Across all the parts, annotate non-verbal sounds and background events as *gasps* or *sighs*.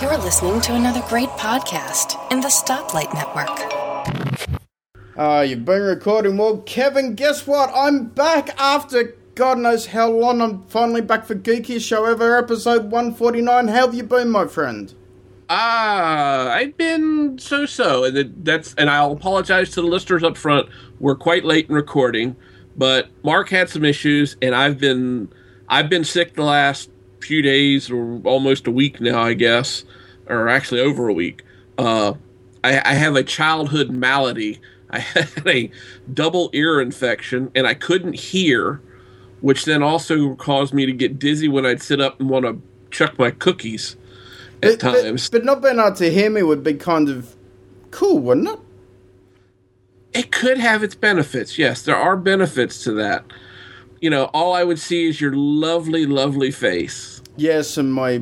You're listening to another great podcast in the Stoplight Network. Ah, you've been recording. Well, Kevin, guess what? I'm back after God knows how long. I'm finally back for Geeky Show Ever, episode 149. How have you been, my friend? Ah, I've been so-so, and that's and I'll apologize to the listeners up front. We're quite late in recording, but Mark had some issues, and I've been I've been sick the last few days, or almost a week now, I guess, or actually over a week. Uh, I, I have a childhood malady. *laughs* I had a double ear infection, and I couldn't hear, which then also caused me to get dizzy when I'd sit up and want to chuck my cookies at But, but- times. but not being able to hear me would be kind of cool, wouldn't it? It could have its benefits. Yes, there are benefits to that. You know, all I would see is your lovely, lovely face. Yes, and my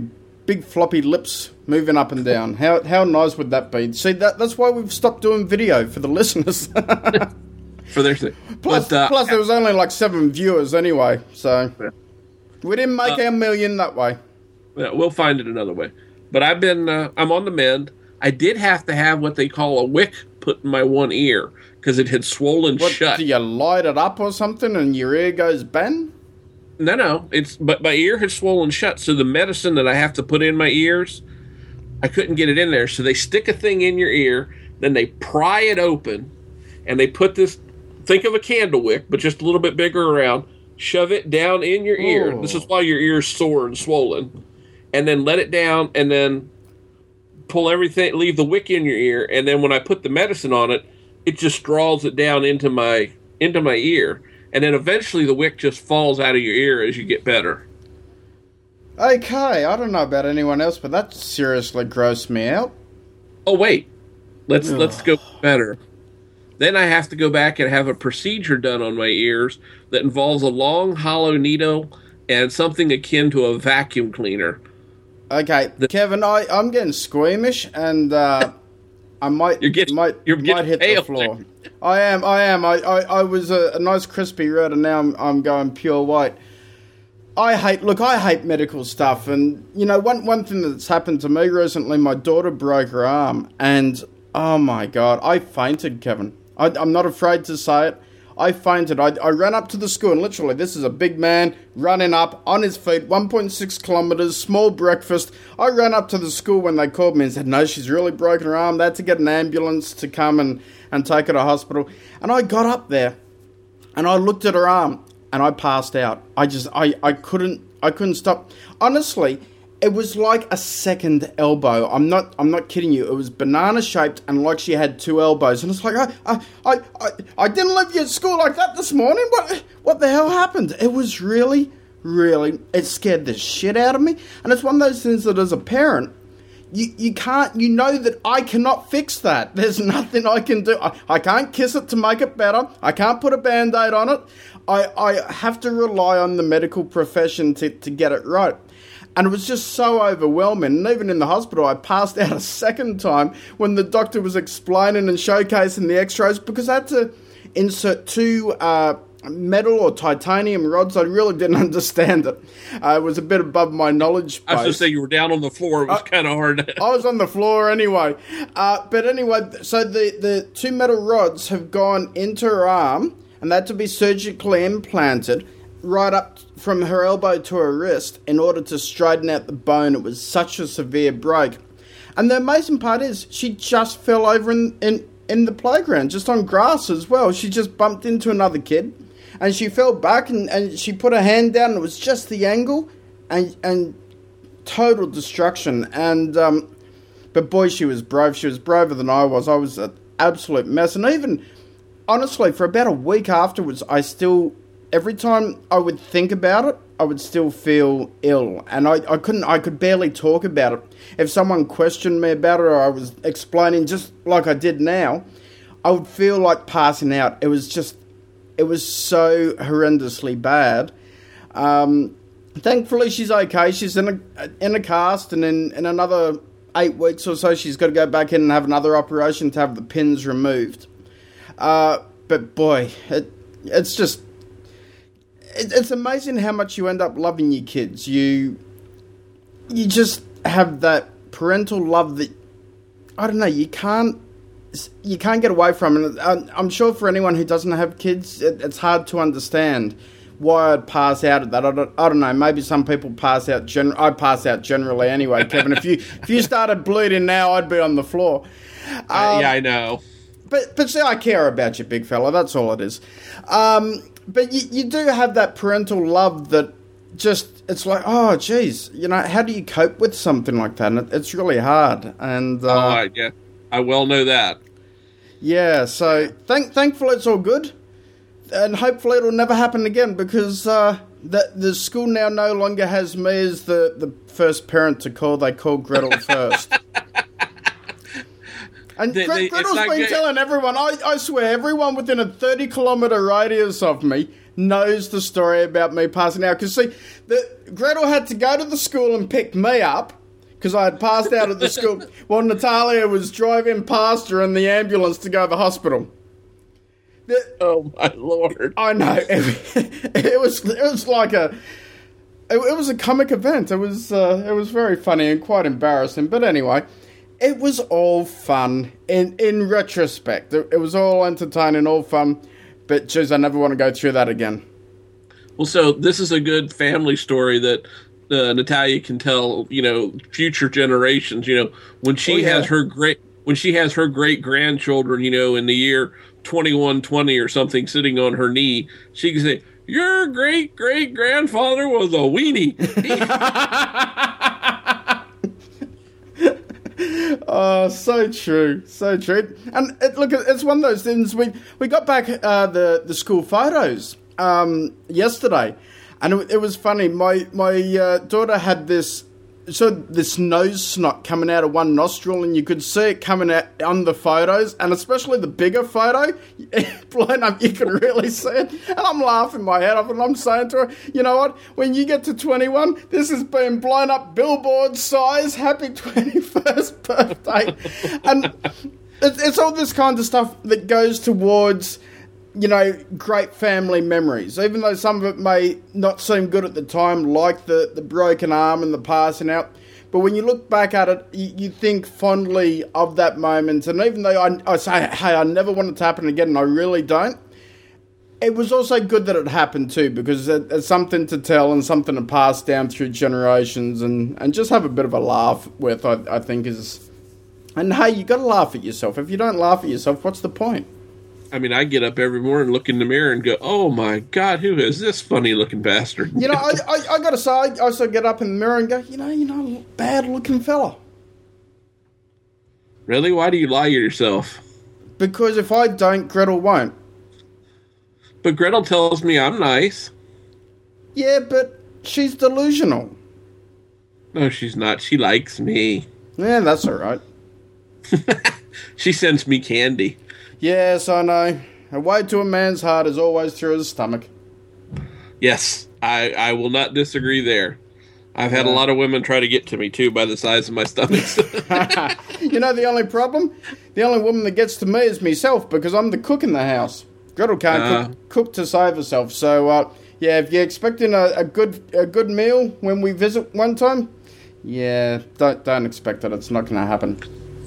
big floppy lips moving up and down. How how nice would that be? See, that that's why we've stopped doing video for the *laughs* listeners. *laughs* For their sake. plus, but, uh, plus, there was only like seven viewers anyway, so we didn't make Uh, our million that way. yeah, we'll find it another way. But I've been, uh, I'm on the mend. I did have to have what they call a wick put in my one ear because it had swollen What shut. do you light it up or something, and your ear goes bang? No, no, it's but my ear had swollen shut, so the medicine that I have to put in my ears, I couldn't get it in there. So they stick a thing in your ear, then they pry it open, and they put this. Think of a candle wick, but just a little bit bigger around. Shove it down in your ear. Oh. This is oh. why your ear's sore and swollen, and then let it down, and then pull everything, leave the wick in your ear, and then when I put the medicine on it, it just draws it down into my into my ear, and then eventually the wick just falls out of your ear as you get better. Okay, I don't know about anyone else, but that seriously grossed me out. Oh wait, let's let's go better. Then I have to go back and have a procedure done on my ears that involves a long hollow needle and something akin to a vacuum cleaner. Okay, Kevin, I I'm getting squeamish, and uh, *laughs* I might You're getting- might you're might hit the floor. I am, I am. I I, I was a, a nice crispy red, and now I'm I'm going pure white. I hate look, I hate medical stuff, and you know one one thing that's happened to me recently. My daughter broke her arm, and oh my god, I fainted, Kevin. I, I'm not afraid to say it. I fainted. I, I ran up to the school, and literally, this is a big man running up on his feet, 1.6 kilometers, small breakfast. I ran up to the school when they called me and said, No, she's really broken her arm. They had to get an ambulance to come and, and take her to hospital. And I got up there, and I looked at her arm, and I passed out. I just, I, I couldn't, I couldn't stop. Honestly, it was like a second elbow. I'm not, I'm not kidding you. It was banana shaped and like she had two elbows. And it's like, I, I, I, I, didn't leave you at school like that this morning. What, what the hell happened? It was really, really, it scared the shit out of me. And it's one of those things that as a parent, you, you can't you know that I cannot fix that. *laughs* There's nothing I can do. I, I can't kiss it to make it better. I can't put a band-aid on it. I, I have to rely on the medical profession to, to get it right. And it was just so overwhelming. And even in the hospital, I passed *laughs* out a second time when the doctor was explaining and showcasing the x rays because I had to insert two uh, metal or titanium rods. I really didn't *laughs* understand it. Uh, it was a bit above my knowledge Base. I was just say you were down on the floor. It was kind of hard. *laughs* I was on the floor anyway. Uh, but anyway, so the, the two metal rods have gone into her arm and they had to be surgically implanted right up from her elbow to her wrist in order to straighten out the bone. It was such a severe break. And the amazing part is she just fell over in, in, in the playground, just on grass as well. She just bumped into another kid and she fell back and, and she put her hand down and it was just the angle and and total destruction and um, but boy she was brave she was braver than i was i was an absolute mess and even honestly for about a week afterwards i still every time i would think about it i would still feel ill and i, I couldn't i could barely talk about it if someone questioned me about it or i was explaining just like i did now i would feel like passing out it was just it was so horrendously bad um, thankfully she's okay. She's in a in a cast, and in in another eight weeks or so, she's got to go back in and have another operation to have the pins removed. Uh, but boy, it it's just it's amazing how much you end up loving your kids. You you just have that parental love that I don't know. You can't you can't get away from it. I'm sure for anyone who doesn't have kids, it, it's hard to understand why I'd pass out at that. I don't, I don't know. Maybe some people pass out. Gen- I pass out generally anyway, Kevin. if you if you started bleeding now, I'd be on the floor. Um, uh, yeah, I know. But but see, I care about you, big fella. That's all it is. Um, but you, you do have that parental love that just it's like oh geez you know how do you cope with something like that? And it, it's really hard. And uh, oh yeah i well know that. Yeah so thank thankfully it's all good. And hopefully it'll never happen again because uh, the the school now no longer has me as the the first parent to call. They call gretel *laughs* first and they, Gretel's been telling everyone, I, I swear, everyone within a 30 kilometre radius of me knows the story about me passing out. Because, see, the, Gretel had to go to the school and pick me up because I had passed out at the school *laughs* while Natalia was driving past her in the ambulance to go to the hospital. The, oh my lord! I know *laughs* it, it, was it was like a it, it was a comic event. It was uh, it was very funny and quite embarrassing. But anyway, it was all fun in in retrospect. It, was all entertaining, all fun. But geez, I never want to go through that again. Well, so this is a good family story that uh, Natalia can tell, you know, future generations. You know, when she oh, yeah. has her great when she has her great grandchildren, you know, in the year twenty one twenty or something, sitting on her knee, she can say, "Your great great grandfather was a weenie." *laughs* *laughs* oh, so true, so true. And it, look, it's one of those things. We we got back uh, the the school photos um, yesterday, and it, it, was funny. My my uh, daughter had this so this nose snot coming out of one nostril, and you could see it coming out on the photos, and especially the bigger photo, *laughs* blown up, you can really see it. And I'm laughing my head off, and I'm saying to her, you know what? When you get to 21, this has been blown up billboard size. Happy 21st birthday, *laughs* and it's all this kind of stuff that goes towards you know, great family memories. Even though some of it may not seem good at the time, like the, the broken arm and the passing out. But when you look back at it, you, you think fondly of that moment. And even though I, I say, hey, I never want it to happen again, and I really don't, it was also good that it happened too, because it, it's something to tell and something to pass down through generations and, and just have a bit of a laugh with, I, I think is. And hey, you got to laugh at yourself. If you don't laugh at yourself, what's the point? I mean, I get up every morning, look in the mirror, and go, "Oh my God, who is this funny-looking bastard?" You know, *laughs* I, I, I got to say, I also get up in the mirror and go, "You know, you know, bad-looking fella." Really? Why do you lie to yourself? Because if I don't, Gretel won't. But Gretel tells me I'm nice. Yeah, but she's delusional. No, she's not. She likes me. Yeah, that's all right. *laughs* she sends me candy. Yes, I know. A way to a man's heart is always through his stomach. Yes, I, I will not disagree there. I've had a lot of women try to get to me too by the size of my stomach. *laughs* *laughs* you know the only problem? The only woman that gets to me is myself because I'm the cook in the house. Gretel can't uh, cook, cook, to save herself. So uh, yeah, if you're expecting a, a, good a good meal when we visit one time, yeah, don't don't expect it. It's not going to happen.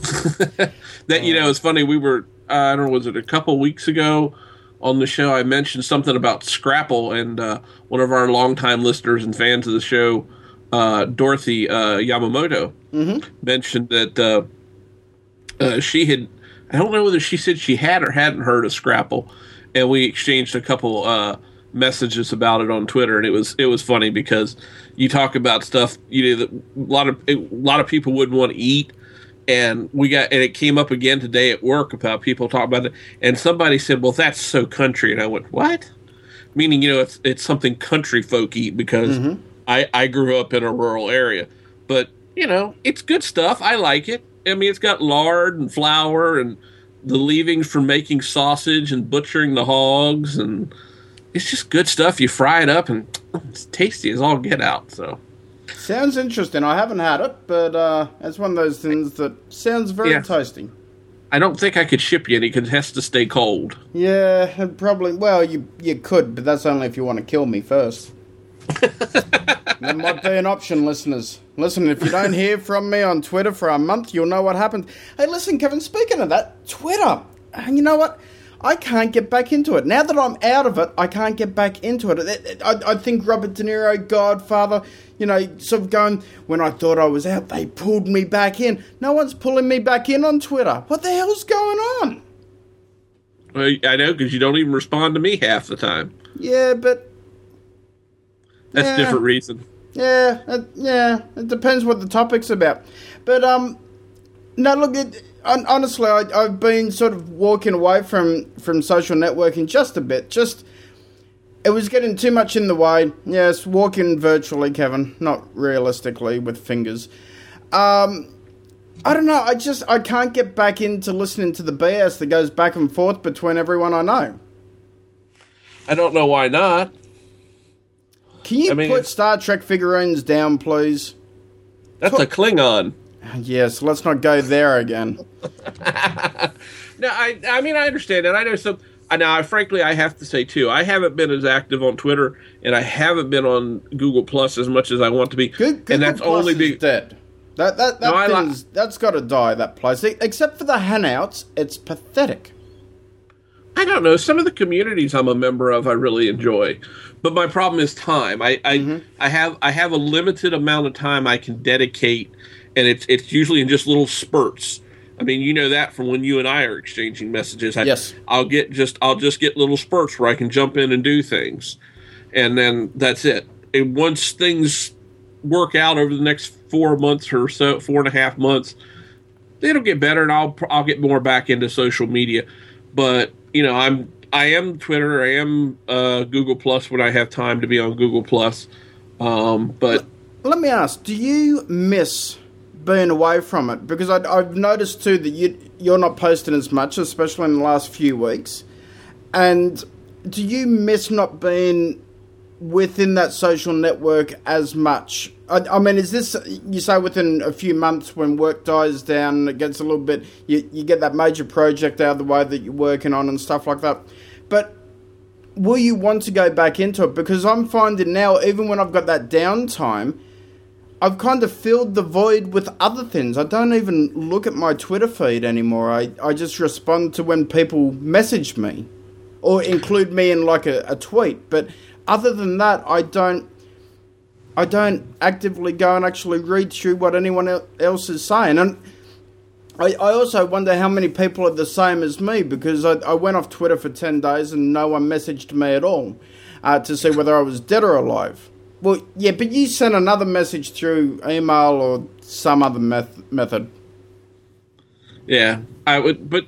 *laughs* that you know, it's funny. We were I don't know, was it a couple weeks ago on the show? I mentioned something about Scrapple, and uh, one of our longtime listeners and fans of the show, uh, Dorothy uh, Yamamoto, mm-hmm. mentioned that uh, uh, she had. I don't know whether she said she had or hadn't heard of Scrapple, and we exchanged a couple messages about it on Twitter, and it was it was funny because you talk about stuff you know that a lot of a lot of people wouldn't want to eat, and we got and it came up again today at work about people talking about it. And somebody said well that's so country. And i went what? Meaning you know it's it's something country folk eat because mm-hmm. i i grew up in a rural area. But you know it's good stuff. I like it. I mean it's got lard and flour and the leavings from making sausage and butchering the hogs and it's just good stuff. You fry it up and *tsk* it's tasty as all get out so Sounds interesting. I haven't had it, but uh, it's one of those things that sounds very yeah. tasty. I don't think I could ship you any because it has to stay cold. Yeah, probably. Well, you you could, but that's only if you want to kill me first. *laughs* That might be an option, listeners. Listen, if you don't hear from me on Twitter for a month, you'll know what happened. Hey, listen, Kevin, speaking of that, Twitter. And you know what? I can't get back into it. Now that I'm out of it, I can't get back into it. I, I think Robert De Niro, Godfather, you know, sort of going, when I thought I was out, they pulled me back in. No one's pulling me back in on Twitter. What the hell's going on? Well, I know because you don't even respond to me half the time. Yeah, but. That's a different reason. Yeah, uh, yeah. It depends what the topic's about. But, um, no, look, it, honestly, I, have been sort of walking away from, from social networking just a bit. Just it was getting too much in the way. Yes, walking virtually, Kevin, not realistically with fingers. Um, I don't know. I just I can't get back into listening to the BS that goes back and forth between everyone I know. I don't know why not. Can you I mean, put Star Trek figurines down, please? That's a Klingon. Yes, let's not go there again. *laughs* no, I I mean I understand and I know some now, I, frankly, I have to say too, I haven't been as active on Twitter, and I haven't been on Google Plus as much as I want to be. Good, Google and that's Plus only be- dead. That that that no, thing's, like, that's got to die. That place, except for the Hangouts, it's pathetic. I don't know. Some of the communities I'm a member of, I really enjoy, but my problem is time. I I, mm-hmm. I have I have a limited amount of time I can dedicate, and it's it's usually in just little spurts. I mean, you know that from when you and I are exchanging messages. I, yes. I'll get just I'll just get little spurts where I can jump in and do things, and then that's it. And once things work out over the next four months or so, four and a half months, it'll get better, and I'll I'll get more back into social media. But you know, I'm I am Twitter, I am uh, Google Plus when I have time to be on Google Plus. Um, but let me ask: Do you miss? Being away from it because I, have noticed too that you, you're not posting as much, especially in the last few weeks. And do you miss not being within that social network as much? I, I, mean, is this you say within a few months when work dies down, it gets a little bit, you, you get that major project out of the way that you're working on and stuff like that. But will you want to go back into it? Because I'm finding now, even when I've got that downtime, I've kind of filled the void with other things. I don't even look at my Twitter feed anymore. I, I just respond to when people message me or include me in like a, a tweet. But other than that, I don't I don't actively go and actually read through what anyone else is saying. And I, I also wonder how many people are the same as me because I, I went off Twitter for 10 days and no one messaged me at all uh, to see whether I was dead or alive. Well, yeah, but you sent another message through email or some other meth- method. Yeah, I would, but.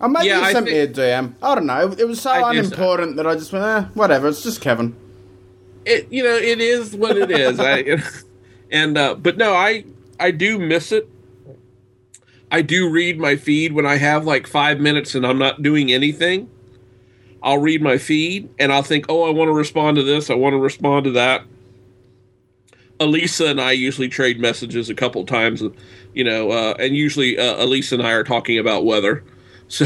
Oh, maybe yeah, you sent me a DM. I don't know. It was so I unimportant so. that I just went, eh, whatever. It's just Kevin. It, you know, it is what it is. I, *laughs* and uh, but no, I I do miss it. I do read my feed when I have like five minutes and I'm not doing anything. I'll read my feed and I'll think, oh, I want to respond to this. I want to respond to that. Elisa and I usually trade messages a couple times, you know, uh, and usually uh, Elisa and I are talking about weather. *laughs* So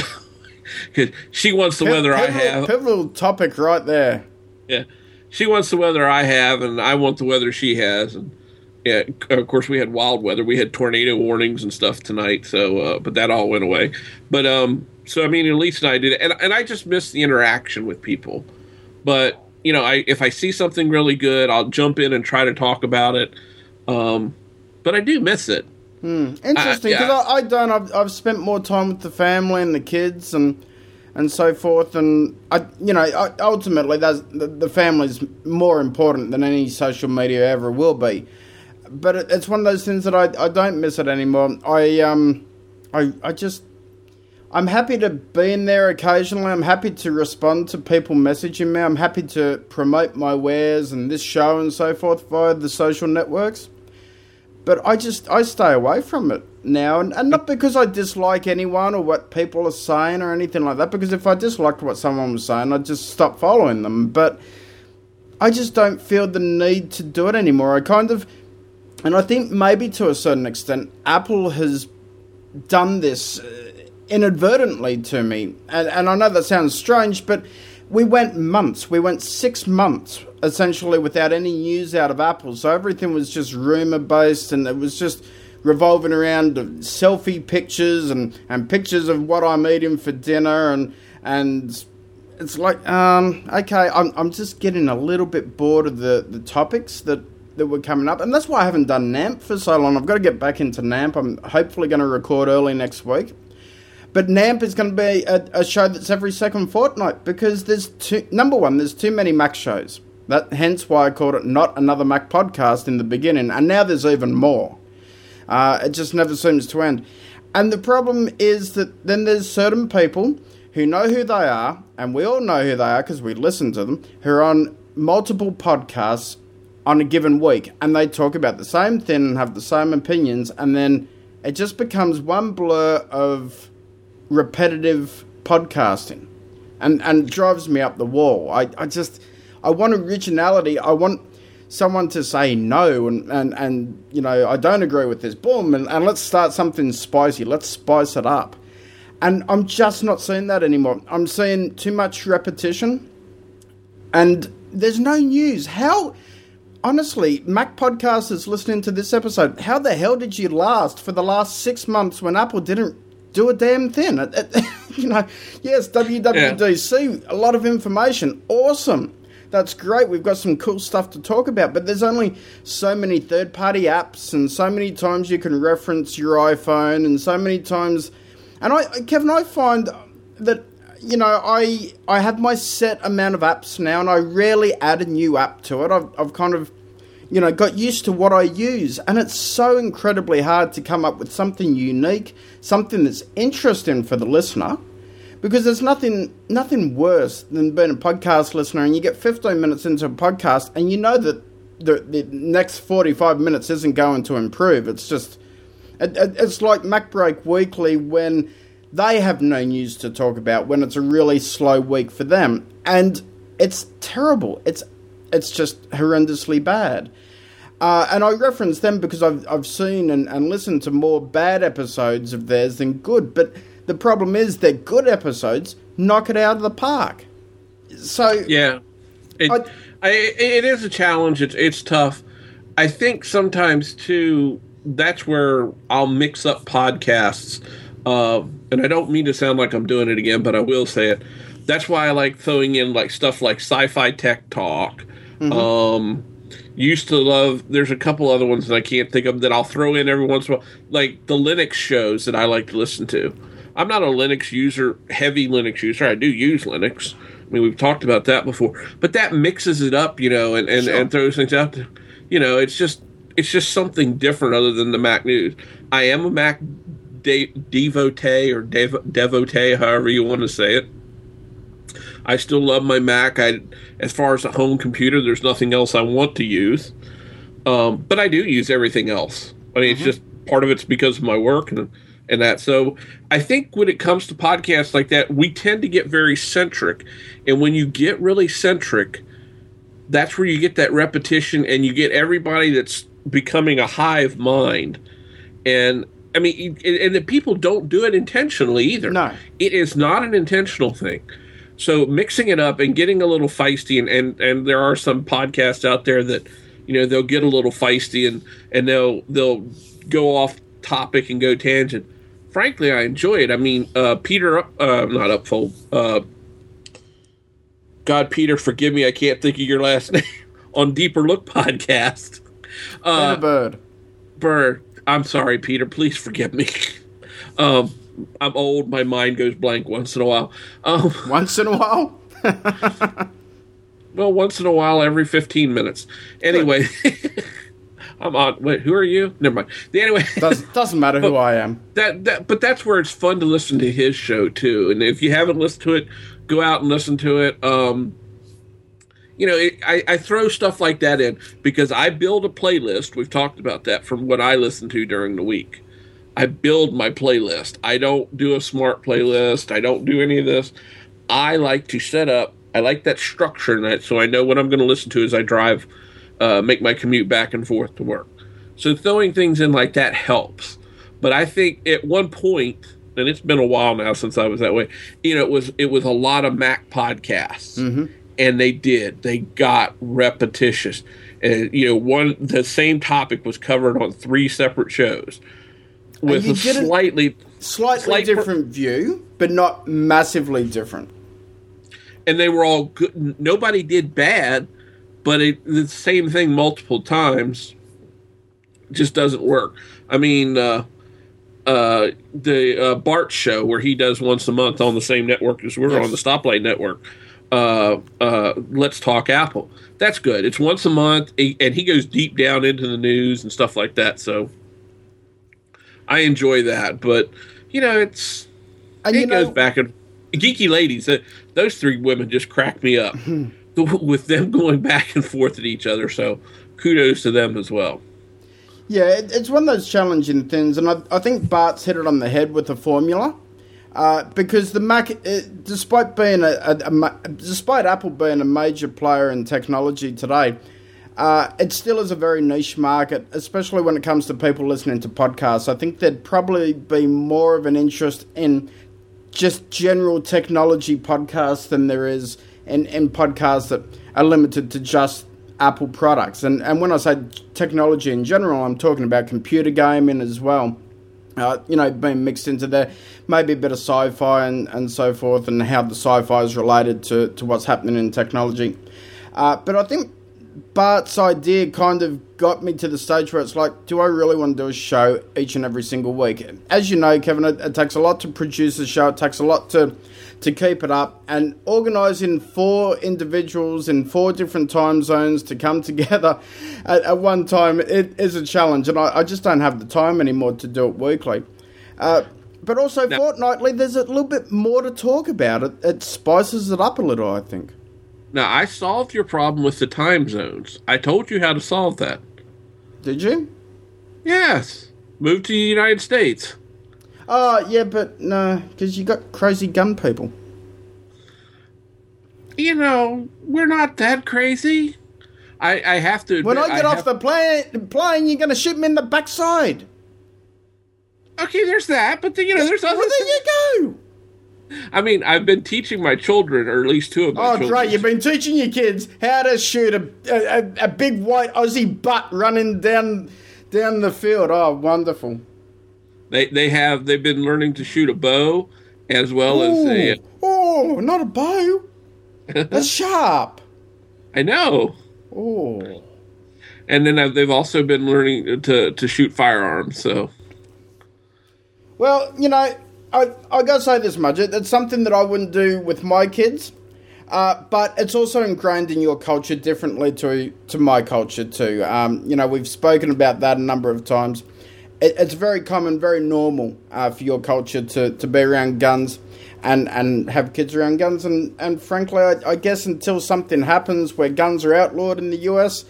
she wants the weather pivotal, I have. Pivotal topic right there. Yeah, she wants the weather I have, and I want the weather she has. And yeah, of course we had wild weather. We had tornado warnings and stuff tonight. So, uh, but that all went away. But um, so I mean, Elise and I did it, and and I just miss the interaction with people. But you know, I if I see something really good, I'll jump in and try to talk about it. Um, but I do miss it. Hmm. Interesting, because uh, yeah. I, I, don't. I've, I've spent more time with the family and the kids and and so forth. And I, you know, I, ultimately, that's the, the family's more important than any social media ever will be. But it, it's one of those things that I, I don't miss it anymore. I um, I I just I'm happy to be in there occasionally. I'm happy to respond to people messaging me. I'm happy to promote my wares and this show and so forth via the social networks. But I just I stay away from it now, and, and not because I dislike anyone or what people are saying or anything like that. Because if I disliked what someone was saying, I'd just stop following them. But I just don't feel the need to do it anymore. I kind of, and I think maybe to a certain extent, Apple has done this. Uh, Inadvertently to me. And, and I know that sounds strange, but we went months, we went six months essentially without any news out of Apple. So everything was just rumor based and it was just revolving around selfie pictures and, and pictures of what I'm eating for dinner. And and it's like um, okay I'm, I'm just getting a little bit bored of the, the topics that that were coming up. And that's why I haven't done NAMP for so long. I've got to get back into NAMP I'm hopefully going to record early next week but NAMP is going to be a, a show that's every second fortnight because there's two number one there's too many Mac shows that hence why I called it not another Mac podcast in the beginning and now there's even more uh, it just never seems to end. And the problem is that then there's certain people who know who they are, and we all know who they are because we listen to them, who are on multiple podcasts on a given week, and they talk about the same thing and have the same opinions, and then it just becomes one blur of repetitive podcasting and, and drives me up the wall. I, I just, I want originality. I want someone to say no and, and, and you know, I don't agree with this, boom, and, and let's start something spicy. Let's spice it up. And I'm just not seeing that anymore. I'm seeing too much repetition and there's no news. How, honestly, Mac Podcasters listening to this episode, how the hell did you last for the last six months when Apple didn't do a damn thing? *laughs* You know, yes, WWDC, yeah. a lot of information, awesome that's great. We've got some cool stuff to talk about, but there's only so many third party apps and so many times you can reference your iPhone and so many times. And I, Kevin, I find that, you know, I, I have my set amount of apps now and I rarely add a new app to it. I've, I've kind of, you know, got used to what I use. And it's so incredibly hard to come up with something unique, something that's interesting for the listener because there's nothing nothing worse than being a podcast listener and you get 15 minutes into a podcast and you know that the, the next 45 minutes isn't going to improve. It's just it, it, it's like MacBreak Weekly when they have no news to talk about when it's a really slow week for them and it's terrible. It's it's just horrendously bad. Uh, and I reference them because I've, I've seen and, and listened to more bad episodes of theirs than good. But the problem is they're good episodes knock it out of the park. So yeah, it, I, I, it is a challenge. It's it's tough. I think sometimes too. That's where I'll mix up podcasts, uh, and I don't mean to sound like I'm doing it again, but I will say it. That's why I like throwing in like stuff like sci-fi tech talk. Mm-hmm. Um, used to love. There's a couple other ones that I can't think of that I'll throw in every once in a while, like the Linux shows that I like to listen to. I'm not a Linux user, heavy Linux user. I do use Linux. I mean, we've talked about that before, but that mixes it up, you know, and, and, sure. and throws things out. There. You know, it's just it's just something different other than the Mac news. I am a Mac de- devotee or dev- devotee, however you want to say it. I still love my Mac. I, as far as a home computer, there's nothing else I want to use. Um, but I do use everything else. I mean, mm-hmm. it's just part of it's because of my work and and that. So I think when it comes to podcasts like that, we tend to get very centric. And when you get really centric, that's where you get that repetition and you get everybody that's becoming a hive mind. And I mean, and the people don't do it intentionally either. No. It is not an intentional thing. So mixing it up and getting a little feisty, and, and, and there are some podcasts out there that, you know, they'll get a little feisty and, and they'll they'll go off topic and go tangent frankly, I enjoy it. I mean, uh, Peter, uh, not Upfold. Uh, God, Peter, forgive me, I can't think of your last *laughs* name on Deeper Look podcast. Uh, Bird. Bird. I'm sorry, Peter. Please forgive me. *laughs* um, I'm old. My mind goes blank once in a while. Um, once in a while. *laughs* well, once in a while, every 15 minutes. Anyway. *laughs* I'm on. Wait, who are you? Never mind. The Anyway, *laughs* doesn't, doesn't matter who I am. That that, but that's where it's fun to listen to his show too. And if you haven't listened to it, go out and listen to it. Um, you know, it, I, I throw stuff like that in because I build a playlist. We've talked about that from what I listen to during the week. I build my playlist. I don't do a smart playlist. I don't do any of this. I like to set up. I like that structure in that, so I know what I'm going to listen to as I drive uh, make my commute back and forth to work. So throwing things in like that helps. But I think at one point, and it's been a while now since I was that way. You know, it was it was a lot of Mac podcasts, mm-hmm. and they did. They got repetitious. And you know, one the same topic was covered on three separate shows with a slightly slightly slight different per- view, but not massively different. And they were all good. Nobody did bad, but it, the same thing multiple times just doesn't work. I mean, uh, uh, the uh, Bart show where he does once a month on the same network as we're yes. on the Stoplight Network. Uh, uh, Let's Talk Apple. That's good. It's once a month, and he goes deep down into the news and stuff like that. So I enjoy that. But you know, it's and it goes know, back and geeky ladies. Uh, those three women just crack me up *laughs* with them going back and forth at each other. So kudos to them as well. Yeah, it, it's one of those challenging things, and I, I, think Bart's hit it on the head with the formula. Uh, because the Mac, it, despite being a, a, a, despite Apple being a major player in technology today, uh, it still is a very niche market, especially when it comes to people listening to podcasts. I think there'd probably be more of an interest in just general technology podcasts than there is in, in podcasts that are limited to just Apple products. And, and when I say technology in general, I'm talking about computer gaming as well. Uh, you know, being mixed into there, maybe a bit of sci fi and, and so forth, and how the sci fi is related to, to what's happening in technology. Uh, but I think Bart's idea kind of got me to the stage where it's like, do I really want to do a show each and every single week? As you know, Kevin, it, it takes a lot to produce a show, it takes a lot to to keep it up. And organising four individuals in four different time zones to come *laughs* together at, at one time it is a challenge, and I, I, just don't have the time anymore to do it weekly. Uh, but also now, fortnightly, there's a little bit more to talk about. It, it spices it up a little, I think. Now, I solved your problem with the time zones. I told you how to solve that. Did you? Yes. Move to the United States. Oh, yeah, but no, because you got crazy gun people. You know, we're not that crazy. I, I have to. Admit, when I get I off have... the plane, plane, you're going to shoot me in the backside. Okay, there's that, but the, you know, there's other. Well, there you go. I mean, I've been teaching my children, or at least two of my oh, children. great! You've been teaching your kids how to shoot a, a, a big white Aussie butt running down down the field. Oh, wonderful! They they have they've been learning to shoot a bow as well Ooh. as a oh, not a bow. *laughs* That's sharp. I know. Oh. And then they've also been learning to to shoot firearms. So. Well, you know, I I gotta say this much. It's something that I wouldn't do with my kids. Uh, but it's also ingrained in your culture differently to to my culture too. Um, you know, we've spoken about that a number of times it, it's very common, very normal uh, for your culture to, to be around guns and, and have kids around guns. And, and frankly, I, I guess until something happens where guns are outlawed in the US,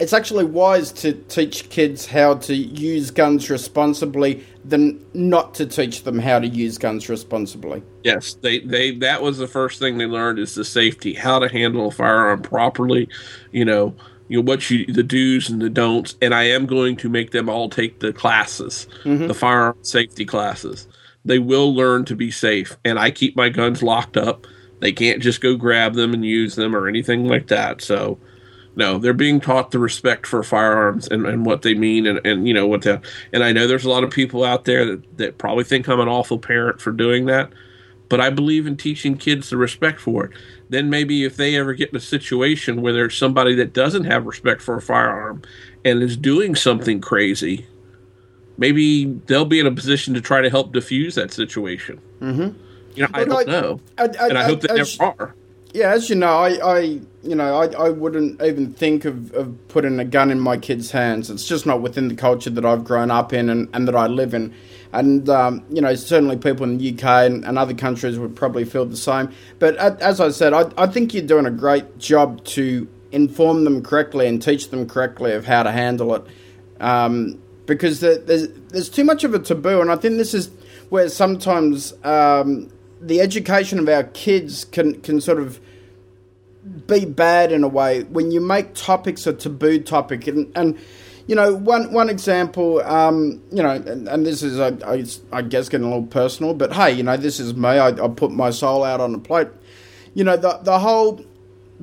it's actually wise to teach kids how to use guns responsibly than not to teach them how to use guns responsibly. Yes, they, they that was the first thing they learned is the safety, how to handle a firearm properly, you know, you know what you the do's and the don'ts and i am going to make them all take the classes mm-hmm. the firearm safety classes they will learn to be safe and i keep my guns locked up they can't just go grab them and use them or anything like that so no they're being taught the respect for firearms and, and what they mean and, and you know what the and i know there's a lot of people out there that, that probably think i'm an awful parent for doing that but i believe in teaching kids the respect for it then maybe if they ever get in a situation where there's somebody that doesn't have respect for a firearm and is doing something crazy, maybe they'll be in a position to try to help diffuse that situation. Mm-hmm. You know, I don't know, I, I, and I, hope that there are. Yeah, as you know, I, I you know, I, I wouldn't even think of, of putting a gun in my kids' hands. It's just not within the culture that I've grown up in and, and that I live in. And, um, you know, certainly people in the UK and, and, other countries would probably feel the same. But as I said, I, I think you're doing a great job to inform them correctly and teach them correctly of how to handle it. Um, because there's, there's too much of a taboo. And I think this is where sometimes um, the education of our kids can, can sort of be bad in a way when you make topics a taboo topic. And, and you know, one one example, um, you know, and, and this is, I, I, I, guess, getting a little personal, but hey, you know, this is me. I, I put my soul out on the plate. You know, the the whole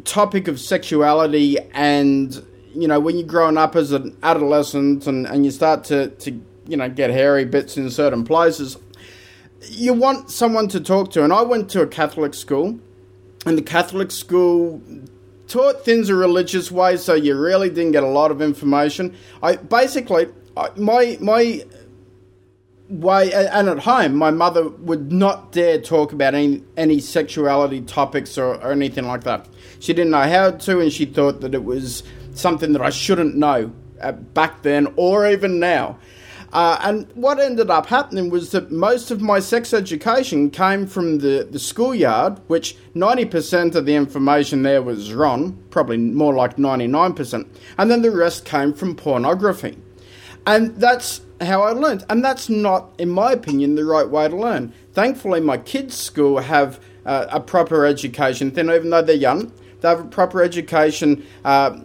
topic of sexuality and you know when you're growing up as an adolescent and, and you start to, to you know get hairy bits in certain places you want someone to talk to and i went to a catholic school and the catholic school taught things a religious way so you really didn't get a lot of information. I basically I, my my way and at home my mother would not dare talk about any any sexuality topics or, or anything like that. She didn't know how to and she thought that it was something that i shouldn't know uh, back then or even now uh, and what ended up happening was that most of my sex education came from the, the schoolyard, which 90% of the information there was wrong, probably more like 99%, and then the rest came from pornography. And that's how I learned. And that's not, in my opinion, the right way to learn. Thankfully, my kids' school have uh, a proper education. Then, even though they're young, they have a proper education, uh,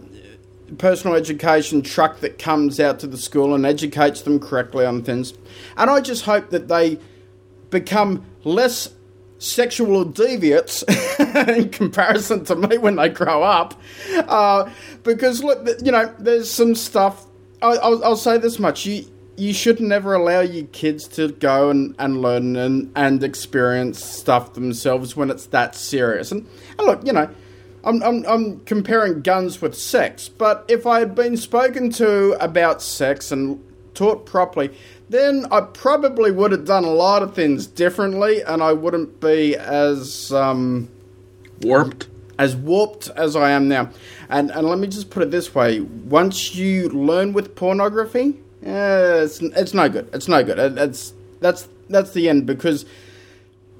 personal education truck that comes out to the school and educates them correctly on things. And I just hope that they become less sexual deviates *laughs* in comparison to me when they grow up. Uh, because, look, you know, there's some stuff. I, I'll, I'll say this much. You, you should never allow your kids to go and, and learn and, and experience stuff themselves when it's that serious. And, and look, you know, I'm, I'm, I'm comparing guns with sex, but if I had been spoken to about sex and taught properly, then I probably would have done a lot of things differently and I wouldn't be as um, warped as warped as I am now. And and let me just put it this way: once you learn with pornography, eh, it's it's no good. It's no good. It, it's that's that's the end because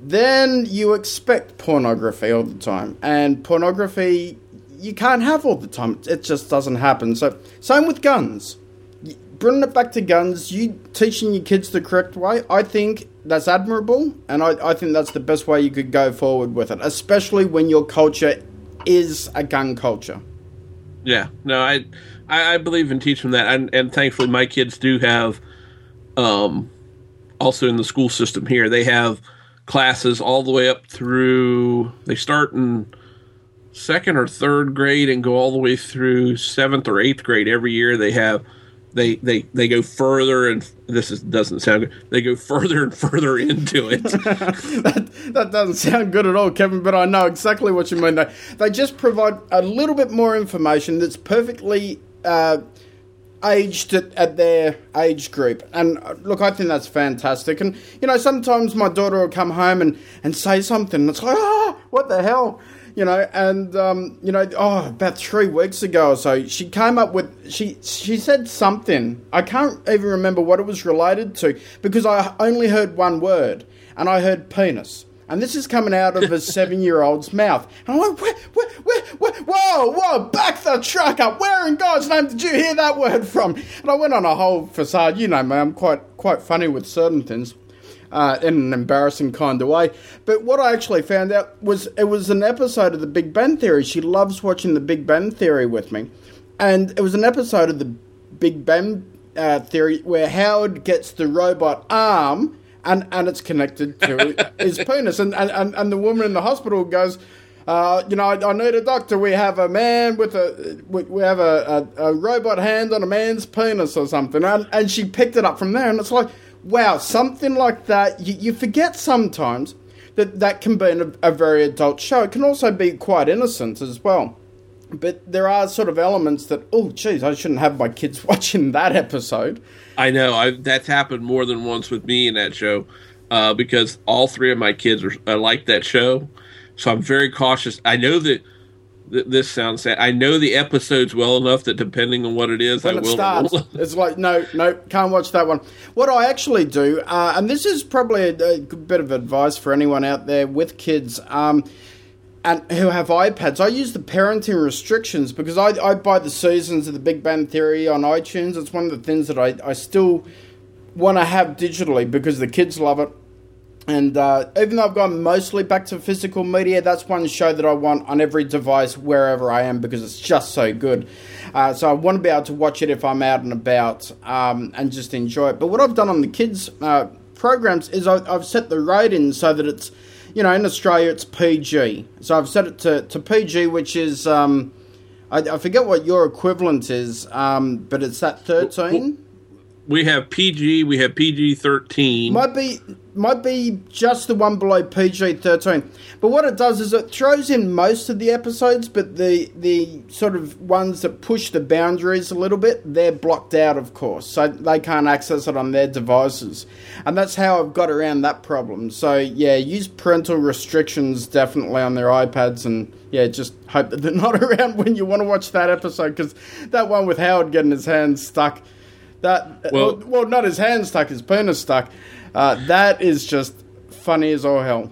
then you expect pornography all the time, and pornography you can't have all the time. It just doesn't happen. So same with guns. Bringing it back to guns, you teaching your kids the correct way, I think that's admirable, and I, I think that's the best way you could go forward with it, especially when your culture is a gun culture. Yeah, no, I I, believe in teaching that, and, and thankfully my kids do have, um, also in the school system here they have classes all the way up through. They start in second or third grade and go all the way through seventh or eighth grade every year. They have they they they go further and this is, doesn't sound good. They go further and further into it. *laughs* that, that doesn't sound good at all, Kevin. But I know exactly what you mean. They they just provide a little bit more information that's perfectly. Uh, aged at, at, their age group. And uh, look, I think that's fantastic. And, you know, sometimes my daughter will come home and, and say something. And it's like, ah, what the hell? You know, and, um, you know, oh, about three weeks ago or so, she came up with, she, she said something. I can't even remember what it was related to because I only heard one word and I heard penis and this is coming out of a seven-year-old's mouth. And I'm like, where, where, where, where, whoa, whoa, back the truck up. Where in God's name did you hear that word from? And I went on a whole facade. You know I'm quite, quite funny with certain things. Uh, in an embarrassing kind of way. But what I actually found out was it was an episode of The Big Bang Theory. She loves watching The Big Bang Theory with me. And it was an episode of The Big Bang uh, Theory where Howard gets the robot arm and and it's connected to *laughs* his penis. And, and and the woman in the hospital goes. Uh, you know, I, I, need a doctor. We have a man with a we, we have a, a, a, robot hand on a man's penis or something, and, and she picked it up from there. And it's like, wow, something like that. You, you forget sometimes that that can be a, a very adult show. It can also be quite innocent as well but there are sort of elements that oh geez i shouldn't have my kids *laughs* watching that episode. I know. I, that's happened more than once with me in that show uh, because all three of my kids are, like that show. So i'm very cautious. I know that th- this sounds sad. I know the episodes well enough that depending on what it is when I it will starts, it's like no no can't watch that one. What i actually do uh, and this is probably a, a, bit of advice for anyone out there with kids um, and who have iPads, I use the parenting restrictions because I, I buy the seasons of the Big Bang Theory on iTunes. It's one of the things that I, I still want to have digitally because the kids love it. And uh, even though I've gone mostly back to physical media, that's one show that I want on every device wherever I am because it's just so good. Uh, so I want to be able to watch it if I'm out and about um, and just enjoy it. But what I've done on the kids' uh, programs is I, I've set the rating so that it's you know, in Australia it's PG. So I've set it to, to PG, which is, um, I, I forget what your equivalent is, um, but it's that 13. We have PG, we have PG 13. Might be might be just the one below PG thirteen. But what it does is it throws in most of the episodes, but the the sort of ones that push the boundaries a little bit, they're blocked out, of course, so they can't access it on their devices, and that's how I've got around that problem. So yeah, use parental restrictions definitely on their iPads, and yeah, just hope that they're *laughs* not around when you want to watch that episode because that one with Howard getting his hands stuck. That well, well, well not his hands stuck, his penis stuck. Uh, that is just funny as all hell.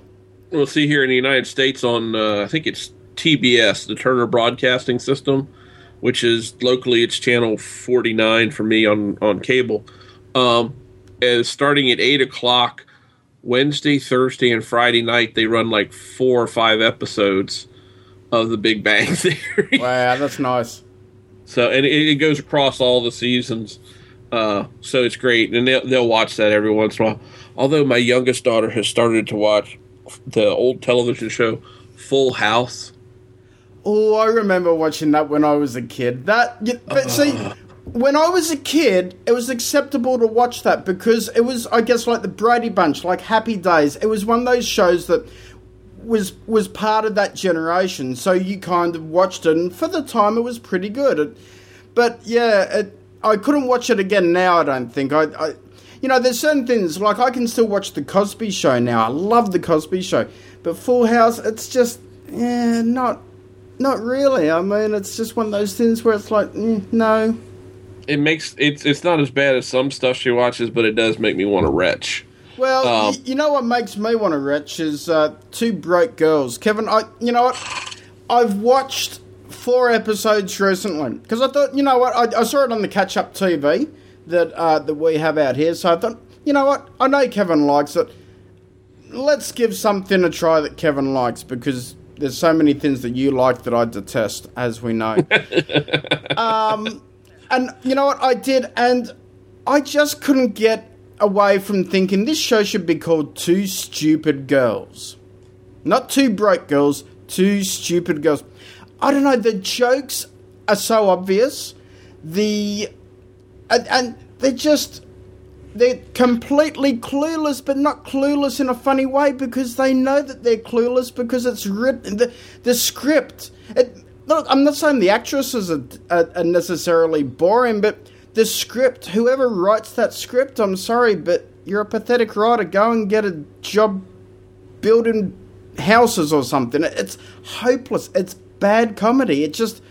We'll see here in the United States on uh, I think it's TBS, the Turner Broadcasting System, which is locally it's channel forty nine for me on on cable. Um, is starting at eight o'clock Wednesday, Thursday, and Friday night. They run like four or five episodes of The Big Bang *laughs* Theory. wow, that's nice. So and it, it goes across all the seasons. Uh, so it's great, and they'll, they'll watch that every once in a while. Although my youngest daughter has started to watch the old television show Full House. Oh, I remember watching that when I was a kid. That, but uh, see, when I was a kid, it was acceptable to watch that because it was, I guess, like the Brady Bunch, like Happy Days. It was one of those shows that was was part of that generation. So you kind of watched it, and for the time, it was pretty good. It, but yeah, it, I couldn't watch it again now. I don't think I, I, you know, there's certain things like I can still watch the Cosby Show now. I love the Cosby Show, but Full House, it's just yeah, not, not really. I mean, it's just one of those things where it's like mm, no. It makes it's it's not as bad as some stuff she watches, but it does make me want to retch. Well, um, y- you know what makes me want to retch is uh, two broke girls. Kevin, I you know what, I've watched four episodes recently because I thought, you know what, I, I, saw it on the catch up TV that uh, that we have out here. So I thought, you know what, I know Kevin likes it. Let's give something a try that Kevin likes because there's so many things that you like that I detest, as we know. *laughs* um, and you know what, I did, and I just couldn't get away from thinking this show should be called Two Stupid Girls. Not two broke girls, two stupid girls. I don't know. The jokes are so obvious. The and, and they're just they're completely clueless, but not clueless in a funny way because they know that they're clueless because it's written the the script. It, look, I'm not saying the actresses are, are, are necessarily boring, but the script. Whoever writes that script, I'm sorry, but you're a pathetic writer. Go and get a job building houses or something. It's hopeless. It's bad comedy. It just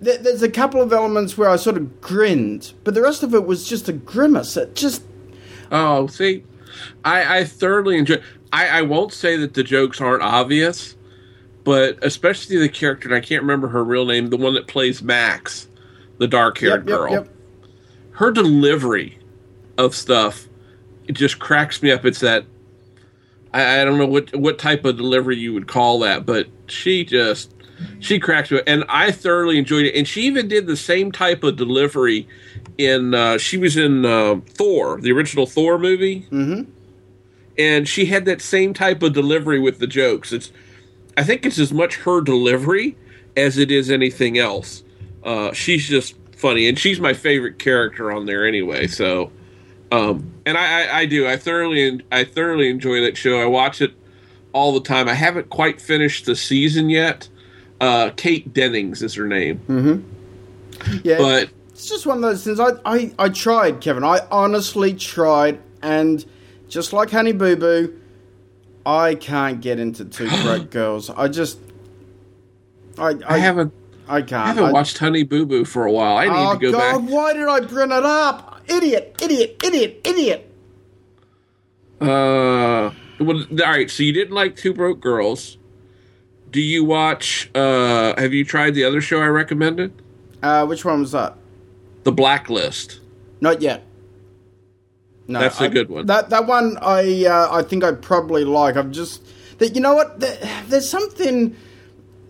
there's a couple of elements where I sort of grinned, but the rest of it was just a grimace. It just oh, see, I, I thoroughly enjoy. I, I won't say that the jokes aren't obvious, but especially the character, and I can't remember her real name, the one that plays Max, the dark-haired yep, girl. Yep, yep. Her delivery of stuff it just cracks me up. It's that I, I don't know what what type of delivery you would call that, but she just she cracks me, and I thoroughly enjoyed it. And she even did the same type of delivery in uh, she was in uh, Thor, the original Thor movie, mm-hmm. and she had that same type of delivery with the jokes. It's I think it's as much her delivery as it is anything else. Uh, she's just funny, and she's my favorite character on there anyway. So um, and I, I, I, do. I thoroughly, I thoroughly enjoy that show. I watch it all the time. I haven't quite finished the season yet. Uh, Kate Dennings is her name. Mm-hmm. Yeah, but it's just one of those things. I, I, I tried, Kevin. I honestly tried, and just like Honey Boo Boo, I can't get into Two *gasps* Broke Girls. I just, I, I, I haven't. I can't. I haven't I, watched Honey Boo Boo for a while. I need oh to go God, back. Why did I bring it up? idiot, idiot, idiot, idiot. Uh, well, all right. So you didn't like Two Broke Girls. Do you watch? Uh, have you tried the other show I recommended? Uh, which one was that? The Blacklist. Not yet. No, that's a I, good one. That that one I uh, I think I probably like. I'm just that you know what? There's something.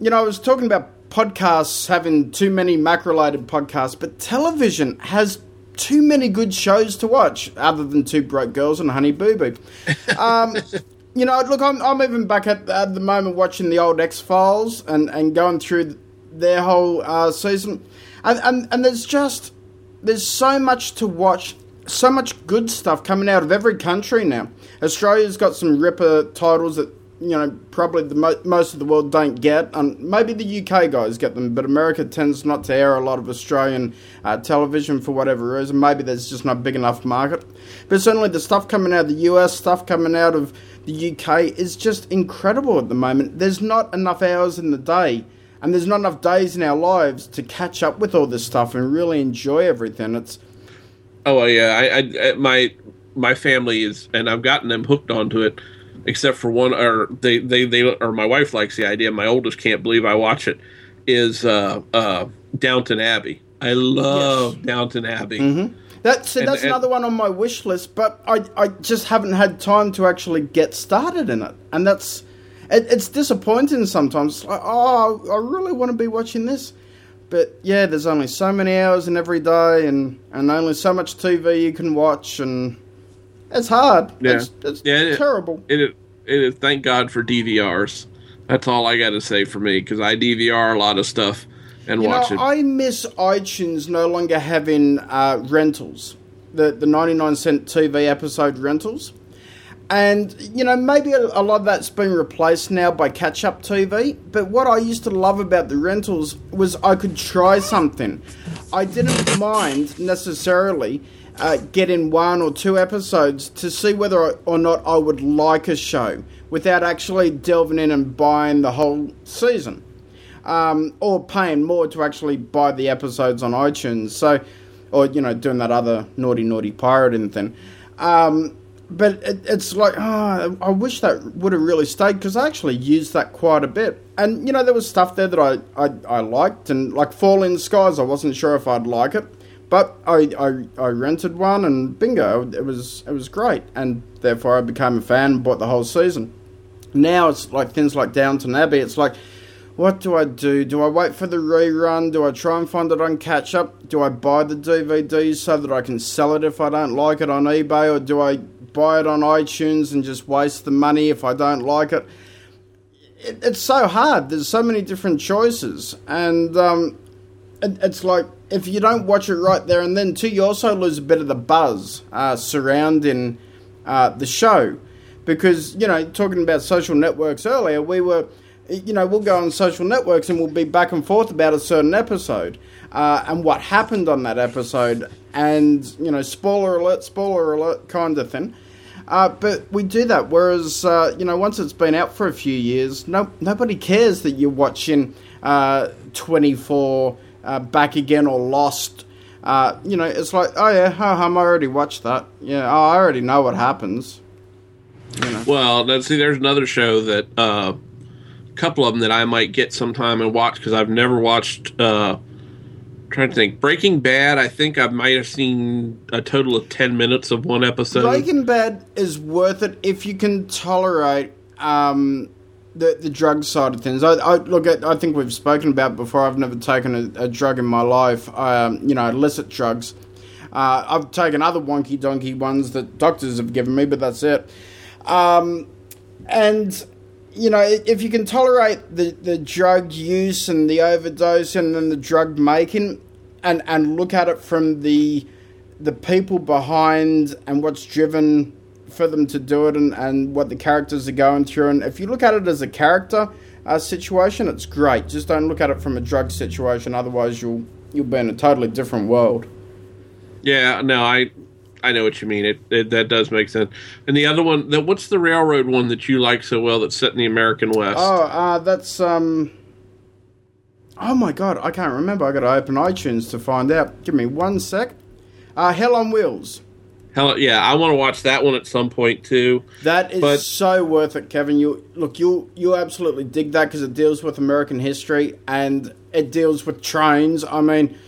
You know, I was talking about podcasts having too many Mac-related podcasts, but television has too many good shows to watch other than Two Broke Girls and Honey Boo Boo. *laughs* Um, you know, look, I'm, I'm even back at, at the moment watching the old X Files and, and going through their whole uh, season, and, and and there's just there's so much to watch, so much good stuff coming out of every country now. Australia's got some ripper titles that you know probably the mo- most of the world don't get, and maybe the UK guys get them, but America tends not to air a lot of Australian uh, television for whatever reason. Maybe there's just not a big enough market, but certainly the stuff coming out of the US, stuff coming out of the UK is just incredible at the moment. There's not enough hours in the day, and there's not enough days in our lives to catch up with all this stuff and really enjoy everything. It's oh yeah, I, I my my family is, and I've gotten them hooked onto it. Except for one, or they, they, they, or my wife likes the idea. My oldest can't believe I watch it. Is uh, uh, Downton Abbey? I love yes. Downton Abbey. Mm-hmm. That's and, that's and, another one on my wish list, but I I just haven't had time to actually get started in it, and that's it, it's disappointing sometimes. It's like, oh, I really want to be watching this, but yeah, there's only so many hours in every day, and and only so much TV you can watch, and it's hard. Yeah, it's, it's yeah, terrible. It, it, it is. Thank God for DVRs. That's all I got to say for me because I DVR a lot of stuff and you watch know, it. I miss iTunes no longer having uh, rentals, the the ninety nine cent TV episode rentals, and you know maybe a, a, lot of that's been replaced now by catch up TV. But what I used to love about the rentals was I could try something. I didn't mind necessarily. Uh, in one or two episodes to see whether or not I would like a show without actually delving in and buying the whole season um, or paying more to actually buy the episodes on iTunes. So, or you know, doing that other naughty naughty pirating thing. Um, but it, it's like, oh, I wish that would have really stayed because I actually used that quite a bit. And you know, there was stuff there that I, I, I liked, and like Fall Falling Skies, I wasn't sure if I'd like it, but I, I, I rented one, and bingo, it was it was great, and therefore I became a fan, and bought the whole season. Now it's like things like Downton Abbey. It's like what do I do? Do I wait for the rerun? Do I try and find it on catch up? Do I buy the DVD so that I can sell it if I don't like it on eBay? Or do I buy it on iTunes and just waste the money if I don't like it? it it's so hard. There's so many different choices. And um, it, it's like if you don't watch it right there and then, too, you also lose a bit of the buzz uh, surrounding uh, the show. Because, you know, talking about social networks earlier, we were you know, we'll go on social networks and we'll be back and forth about a certain episode uh, and what happened on that episode, and you know, spoiler alert, spoiler alert, kind of thing. Uh, but we do that. Whereas, uh, you know, once it's been out for a few years, no nobody cares that you're watching uh, 24 uh, back again or Lost. Uh, you know, it's like, oh yeah, I already watched that. Yeah, oh, I already know what happens. You know. Well, let's see, there's another show that uh couple of them that I might get sometime and watch because I've never watched. Uh, trying to think, Breaking Bad. I think I might have seen a total of ten minutes of one episode. Breaking Bad is worth it if you can tolerate um, the the drug side of things. I, I look at. I think we've spoken about before. I've never taken a, a drug in my life. Um, you know, illicit drugs. Uh, I've taken other wonky donkey ones that doctors have given me, but that's it. Um, and you know, if you can tolerate the, the drug use and the overdose and then the drug making, and and look at it from the the people behind and what's driven for them to do it and, and what the characters are going through, and if you look at it as a character uh, situation, it's great. Just don't look at it from a drug situation, otherwise you'll you'll be in a totally different world. Yeah, no, I I know what you mean. It, it, that does make sense. And the other one, the, what's the railroad one that you like so well that's set in the American West? Oh, uh, that's um. Oh my god, I can't remember. I got to open iTunes to find out. Give me one sec. Uh, Hell on Wheels. Hell yeah, I want to watch that one at some point too. That is but, so worth it, Kevin. You look, you you absolutely dig that because it deals with American history and it deals with trains. I mean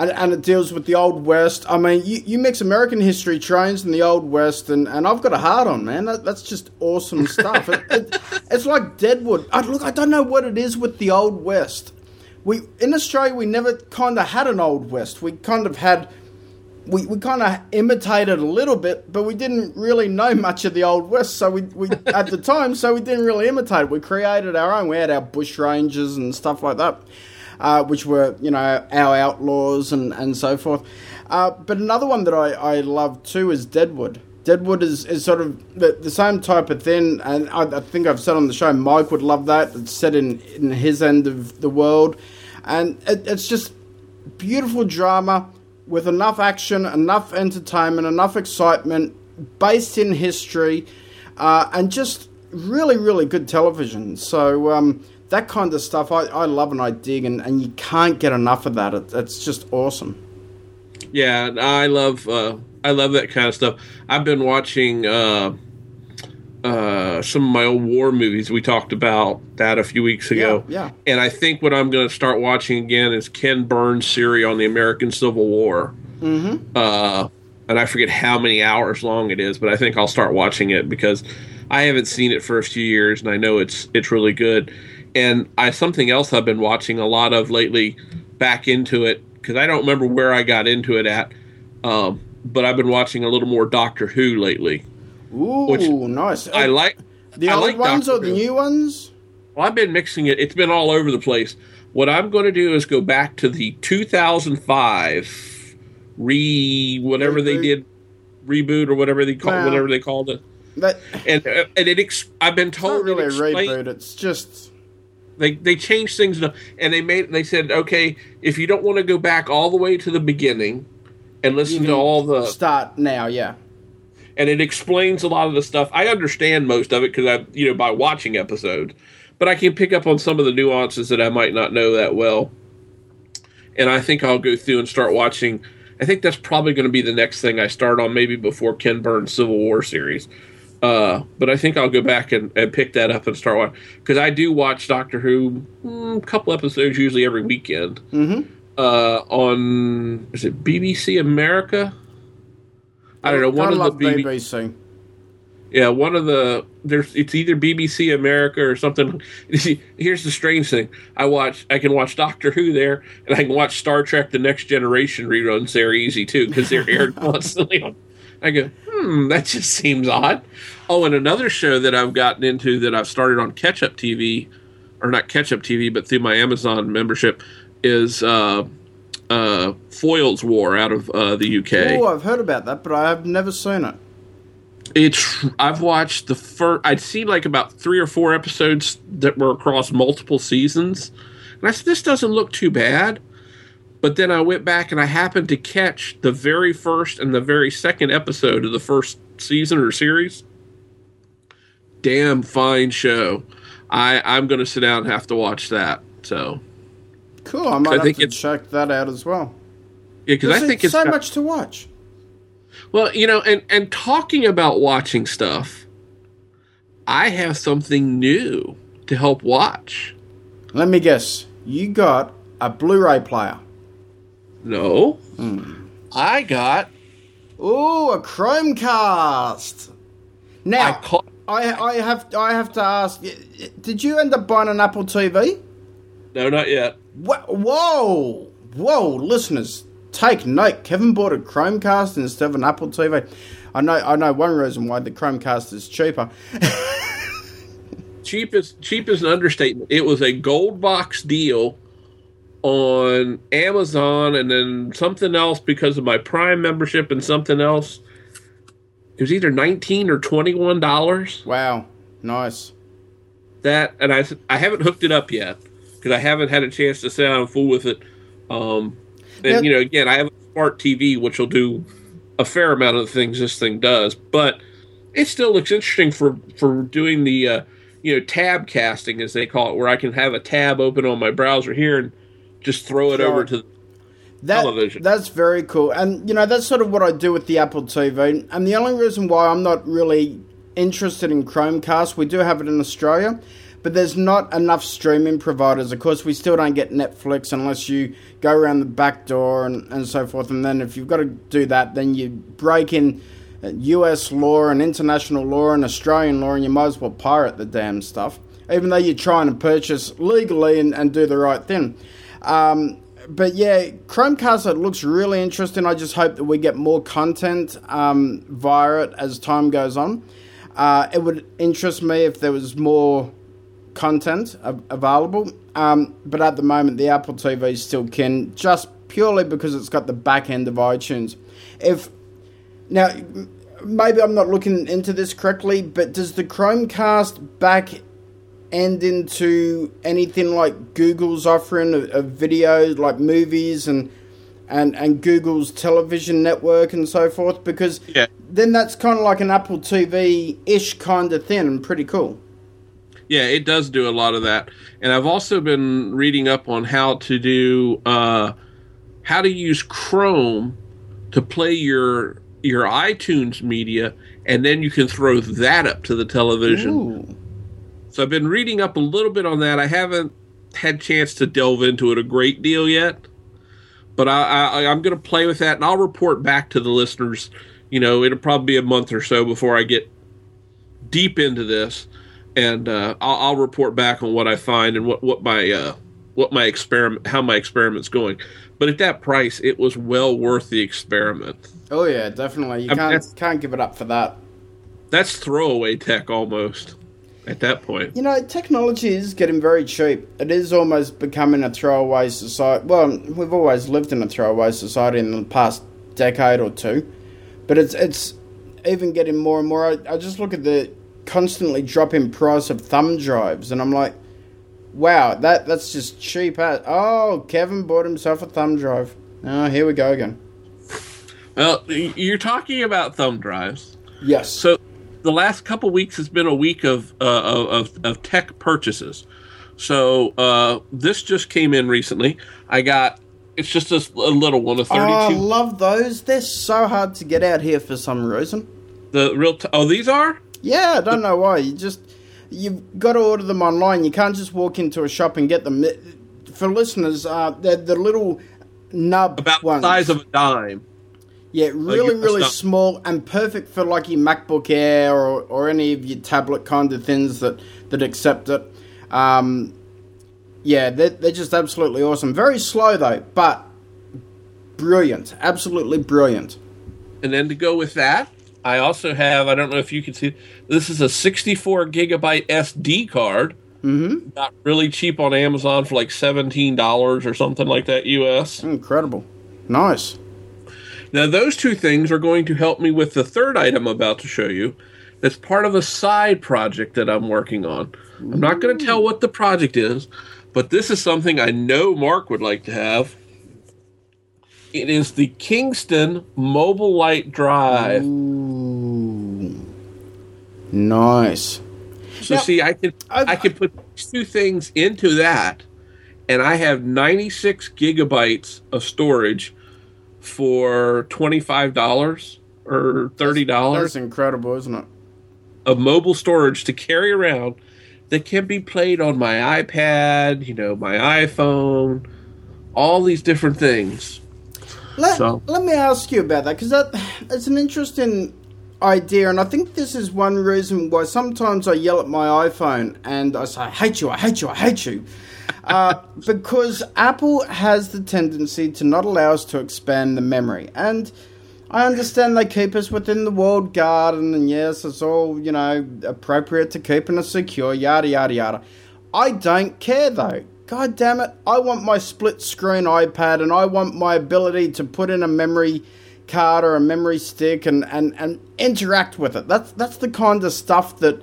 and, and it deals with the Old West. I mean, you, you mix American history trains and the Old West, and, and I've got a heart on, man. That, that's just awesome *laughs* stuff. it, it, it's like Deadwood. I, look, I don't know what it is with the Old West. We in Australia, we never kind of had an Old West. We kind of had we, we kind of imitated a little bit, but we didn't really know much of the Old West. So we, we *laughs* at the time, so we didn't really imitate. We created our own. We had our bush rangers and stuff like that, uh, which were you know our outlaws and and so forth. Uh, but another one that I, I love too is Deadwood. Deadwood is, is sort of the, the same type of thing, and I, I, think I've said on the show Mike would love that. It's set in, in his end of the world, and it, it's just beautiful drama with enough action, enough entertainment, enough excitement, based in history, uh, and just really, really good television. So um, that kind of stuff I, I love and I dig, and, and you can't get enough of that. It, it's just awesome. Yeah, I love uh, I love that kind of stuff. I've been watching uh, uh, some of my old war movies. We talked about that a few weeks ago. Yeah. yeah. And I think what I'm going to start watching again is Ken Burns' series on the American Civil War. Mm-hmm. Uh, and I forget how many hours long it is, but I think I'll start watching it because I haven't seen it for a few years, and I know it's it's really good. And I something else I've been watching a lot of lately, back into it because I don't remember where I got into it at. Um, but I've been watching a little more Doctor Who lately. Ooh, nice. I oh, like the I old like ones Doctor or the new ones? Well, I've been mixing it. It's been all over the place. What I'm going to do is go back to the 2005 re whatever they did reboot or whatever they call Wow. whatever they called it. That, And and it ex- I've been it's told not really it a reboot. It's just they they changed things and they made they said okay if you don't want to go back all the way to the beginning and listen to all the start now. Yeah. And it explains a lot of the stuff. I understand most of it because I, you know, by watching episodes, but I can pick up on some of the nuances that I might not know that well. And I think I'll go through and start watching. I think that's probably going to be the next thing I start on, maybe before Ken Burns' Civil War series. Uh, but I think I'll go back and, and pick that up and start watching because I do watch Doctor Who mm, a couple episodes usually every weekend. Mm-hmm. Uh, on is it BBC America? I don't know. One of the BB- BBC. yeah, one of the there's it's either BBC America or something. See, *laughs* Here's the strange thing: I watch I can watch Doctor Who there, and I can watch Star Trek: The Next Generation reruns there easy too because they're aired *laughs* constantly. On. I go, hmm, that just seems odd. Oh, and another show that I've gotten into that I've started on Catch Up TV, or not Catch Up TV, but through my Amazon membership, is uh, uh, Foyle's War out of uh, the UK. Oh, I've heard about that, but I have never seen it. It's I've watched the first. I'd seen like about three or four episodes that were across multiple seasons, and I said this doesn't look too bad. But then I went back and I happened to catch the very first and the very second episode of the first season or series. Damn fine show. I I'm going to sit down and have to watch that. So Cool. I might I have to check that out as well. yeah, because I think it's so got- much to watch. Well, you know, and and talking about watching stuff, I have something new to help watch. Let me guess. You got a Blu-ray player. No, hmm. I got. Oh, a Chromecast. Now, I. I, I have I have to ask. Did you end up buying an Apple TV? No, not yet. Wha- Whoa, whoa, listeners, take note. Kevin bought a Chromecast instead of an Apple TV. I know, I know one reason why the Chromecast is cheaper. *laughs* Cheap is cheap is an understatement. It was a gold box deal on Amazon, and then something else because of my Prime membership, and something else. It was either nineteen or twenty one dollars. Wow, nice. that and I I haven't hooked it up yet because I haven't had a chance to sit down and fool with it. Um, and you know, again, I have a smart TV which will do a fair amount of the things this thing does, but it still looks interesting for for doing the uh, you know tab casting as they call it, where I can have a tab open on my browser here and just throw it Sure. over to. That, television. That's very cool. And, you know, that's sort of what I do with the Apple TV. And the only reason why I'm not really interested in Chromecast, we do have it in Australia, but there's not enough streaming providers. Of course, we still don't get Netflix unless you go around the back door and, and so forth. And then if you've got to do that, then you break in US law and international law and Australian law, and you might as well pirate the damn stuff, even though you're trying to purchase legally and, and do the right thing. Um, but yeah, Chromecast it looks really interesting. I just hope that we get more content um, via it as time goes on. Uh, it would interest me if there was more content av- available. Um, but at the moment, the Apple TV still can, just purely because it's got the back end of iTunes. If now, maybe I'm not looking into this correctly, but does the Chromecast back end into anything like Google's offering of, of videos, like movies and and and Google's television network and so forth? Because Yeah. then that's kind of like an Apple TV ish kind of thing, and pretty cool. Yeah, it does do a lot of that. And I've also been reading up on how to do uh, how to use Chrome to play your your iTunes media, and then you can throw that up to the television. Ooh. So I've been reading up a little bit on that. I haven't had chance to delve into it a great deal yet, but I, I, I'm going to play with that, and I'll report back to the listeners. You know, it'll probably be a month or so before I get deep into this, and uh, I'll, I'll report back on what I find and what what my uh, what my experiment, how my experiment's going. But at that price, it was well worth the experiment. Oh yeah, definitely. You I can't that's- can't give it up for that. That's throwaway tech almost at that point. You know, technology is getting very cheap. It is almost becoming a throwaway society. Well, we've always lived in a throwaway society in the past decade or two, but it's it's even getting more and more. I, I just look at the constantly dropping price of thumb drives, and I'm like, wow, that that's just cheap. As, oh, Kevin bought himself a thumb drive. Oh, here we go again. Well, you're talking about thumb drives. Yes. So the last couple weeks has been a week of uh, of, of tech purchases. So uh, this just came in recently. I got it's just a little one, a Oh, I love those. They're so hard to get out here for some reason. the real t- oh these are Yeah, I don't know why. You just you've got to order them online. You can't just walk into a shop and get them. For listeners, uh, they're the little nub about ones. the size of a dime. yeah, really, you- really small and perfect for like your MacBook Air or, or any of your tablet kind of things that that accept it. Um, yeah, they're, they're just absolutely awesome. Very slow though, but brilliant. Absolutely brilliant. And then to go with that, I also have I don't know if you can see this is a 64 gigabyte SD card. Mm-hmm. Got really cheap on Amazon for like seventeen dollars or something like that US. Incredible. Nice. Now, those two things are going to help me with the third item I'm about to show you. That's part of a side project that I'm working on. I'm not going to tell what the project is, but this is something I know Mark would like to have. It is the Kingston MobileLite Drive. Ooh. Nice. So Now, see, I can I've- I can put two things into that, and I have 96 gigabytes of storage for twenty five dollars or thirty dollars. That's incredible, isn't it? of mobile storage to carry around that can be played on my iPad, you know, my iPhone, all these different things. Let, So- let me ask you about that because that it's an interesting idea, and I think this is one reason why sometimes I yell at my iPhone and I say, "I hate you, I hate you, I hate you," uh, *laughs* because Apple has the tendency to not allow us to expand the memory, and I understand they keep us within the walled garden, and yes, it's all you know appropriate to keeping us secure, yada yada yada. I don't care though. God damn it! I want my split screen iPad, and I want my ability to put in a memory card or a memory stick and, and, and interact with it. That's that's the kind of stuff that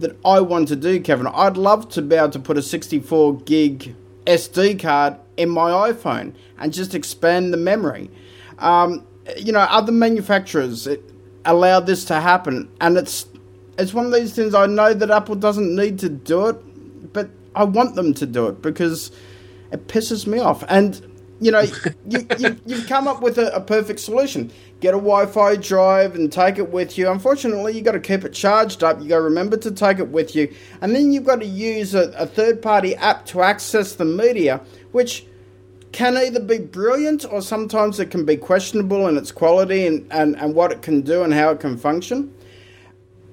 that I want to do, Kevin. I'd love to be able to put a 64 gig SD card in my iPhone and just expand the memory. Um, you know, other manufacturers allow this to happen, and it's it's one of these things. I know that Apple doesn't need to do it, I want them to do it because it pisses me off. And you know, you, you you've come up with a, a perfect solution. Get a Wi-Fi drive and take it with you. Unfortunately, you got to keep it charged up. You got to remember to take it with you, and then you've got to use a, a third-party app to access the media, which can either be brilliant or sometimes it can be questionable in its quality and, and, and what it can do and how it can function.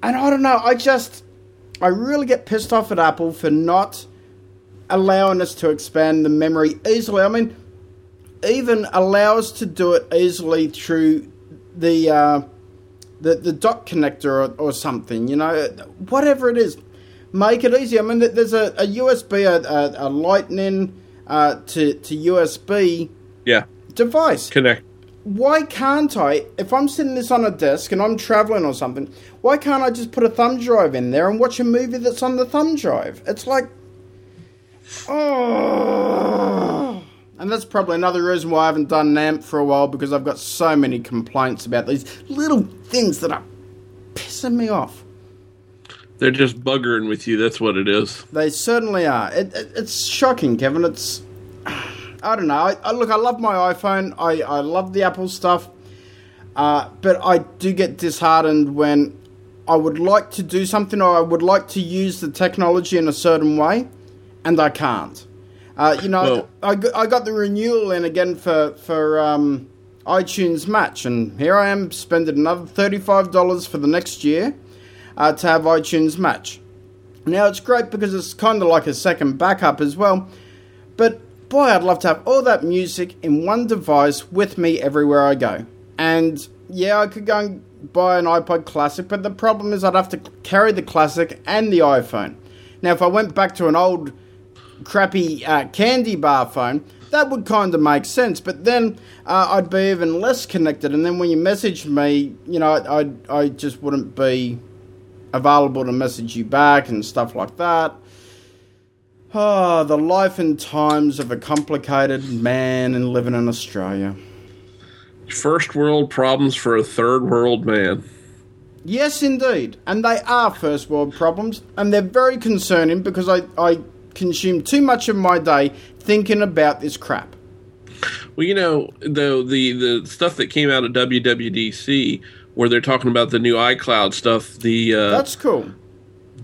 And I don't know, I just, I really get pissed off at Apple for not allowing us to expand the memory easily. I mean, even allow us to do it easily through the uh, the the dock connector or, or something. You know, whatever it is, make it easy. I mean, there's a, a USB, a, a, a Lightning uh, to to USB Yeah. device. Connect. Why can't I, if I'm sitting this on a desk and I'm traveling or something, why can't I just put a thumb drive in there and watch a movie that's on the thumb drive? It's like, oh. And that's probably another reason why I haven't done NAMP for a while because I've got so many complaints about these little things that are pissing me off. They're just buggering with you. That's what it is. They certainly are. It, it, it's shocking, Kevin. It's I don't know. I, I, look, I love my iPhone. I, I love the Apple stuff, uh, but I do get disheartened when I would like to do something or I would like to use the technology in a certain way, and I can't. Uh, you know, Well- I, got- I got the renewal in again for for um, iTunes Match, and here I am spending another thirty five dollars for the next year uh, to have iTunes Match. Now it's great because it's kind of like a second backup as well, but boy, I'd love to have all that music in one device with me everywhere I go. And yeah, I could go and buy an iPod Classic, but the problem is I'd have to carry the Classic and the iPhone. Now, if I went back to an old crappy uh, candy bar phone, that would kind of make sense. But then uh, I'd be even less connected. And then when you messaged me, you know, I I I just wouldn't be available to message you back and stuff like that. Oh, the life and times of a complicated man and living in Australia. First world problems for a third world man. Yes, indeed. And they are first world problems, and they're very concerning because I, I consume too much of my day thinking about this crap. Well, you know, the the the stuff that came out of WWDC, where they're talking about the new iCloud stuff, the uh, That's cool.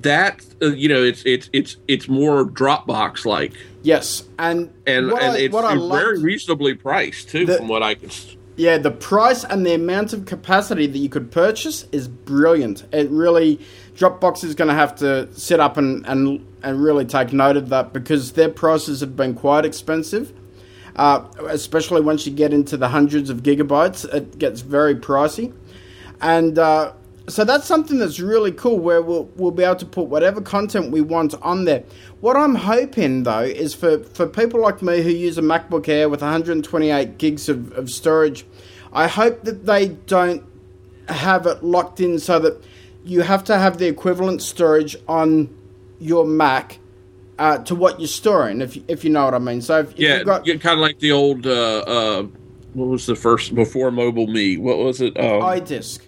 That uh, you know, it's it's it's it's more Dropbox like, Yes, and and and I, it's, what I it's very reasonably priced too, The- from what I can. Yeah, the price and the amount of capacity that you could purchase is brilliant. It really, Dropbox is going to have to sit up and, and, and really take note of that because their prices have been quite expensive. Uh, especially once you get into the hundreds of gigabytes, it gets very pricey. And uh, so that's something that's really cool where we'll, we'll be able to put whatever content we want on there. What I'm hoping though is for, for people like me who use a MacBook Air with 128 gigs of, of storage, I hope that they don't have it locked in so that you have to have the equivalent storage on your Mac uh, to what you're storing, if, if you know what I mean. So if, if Yeah, you've got kind of like the old. Uh, uh, what was the first before Mobile Me? What was it? Um, iDisk.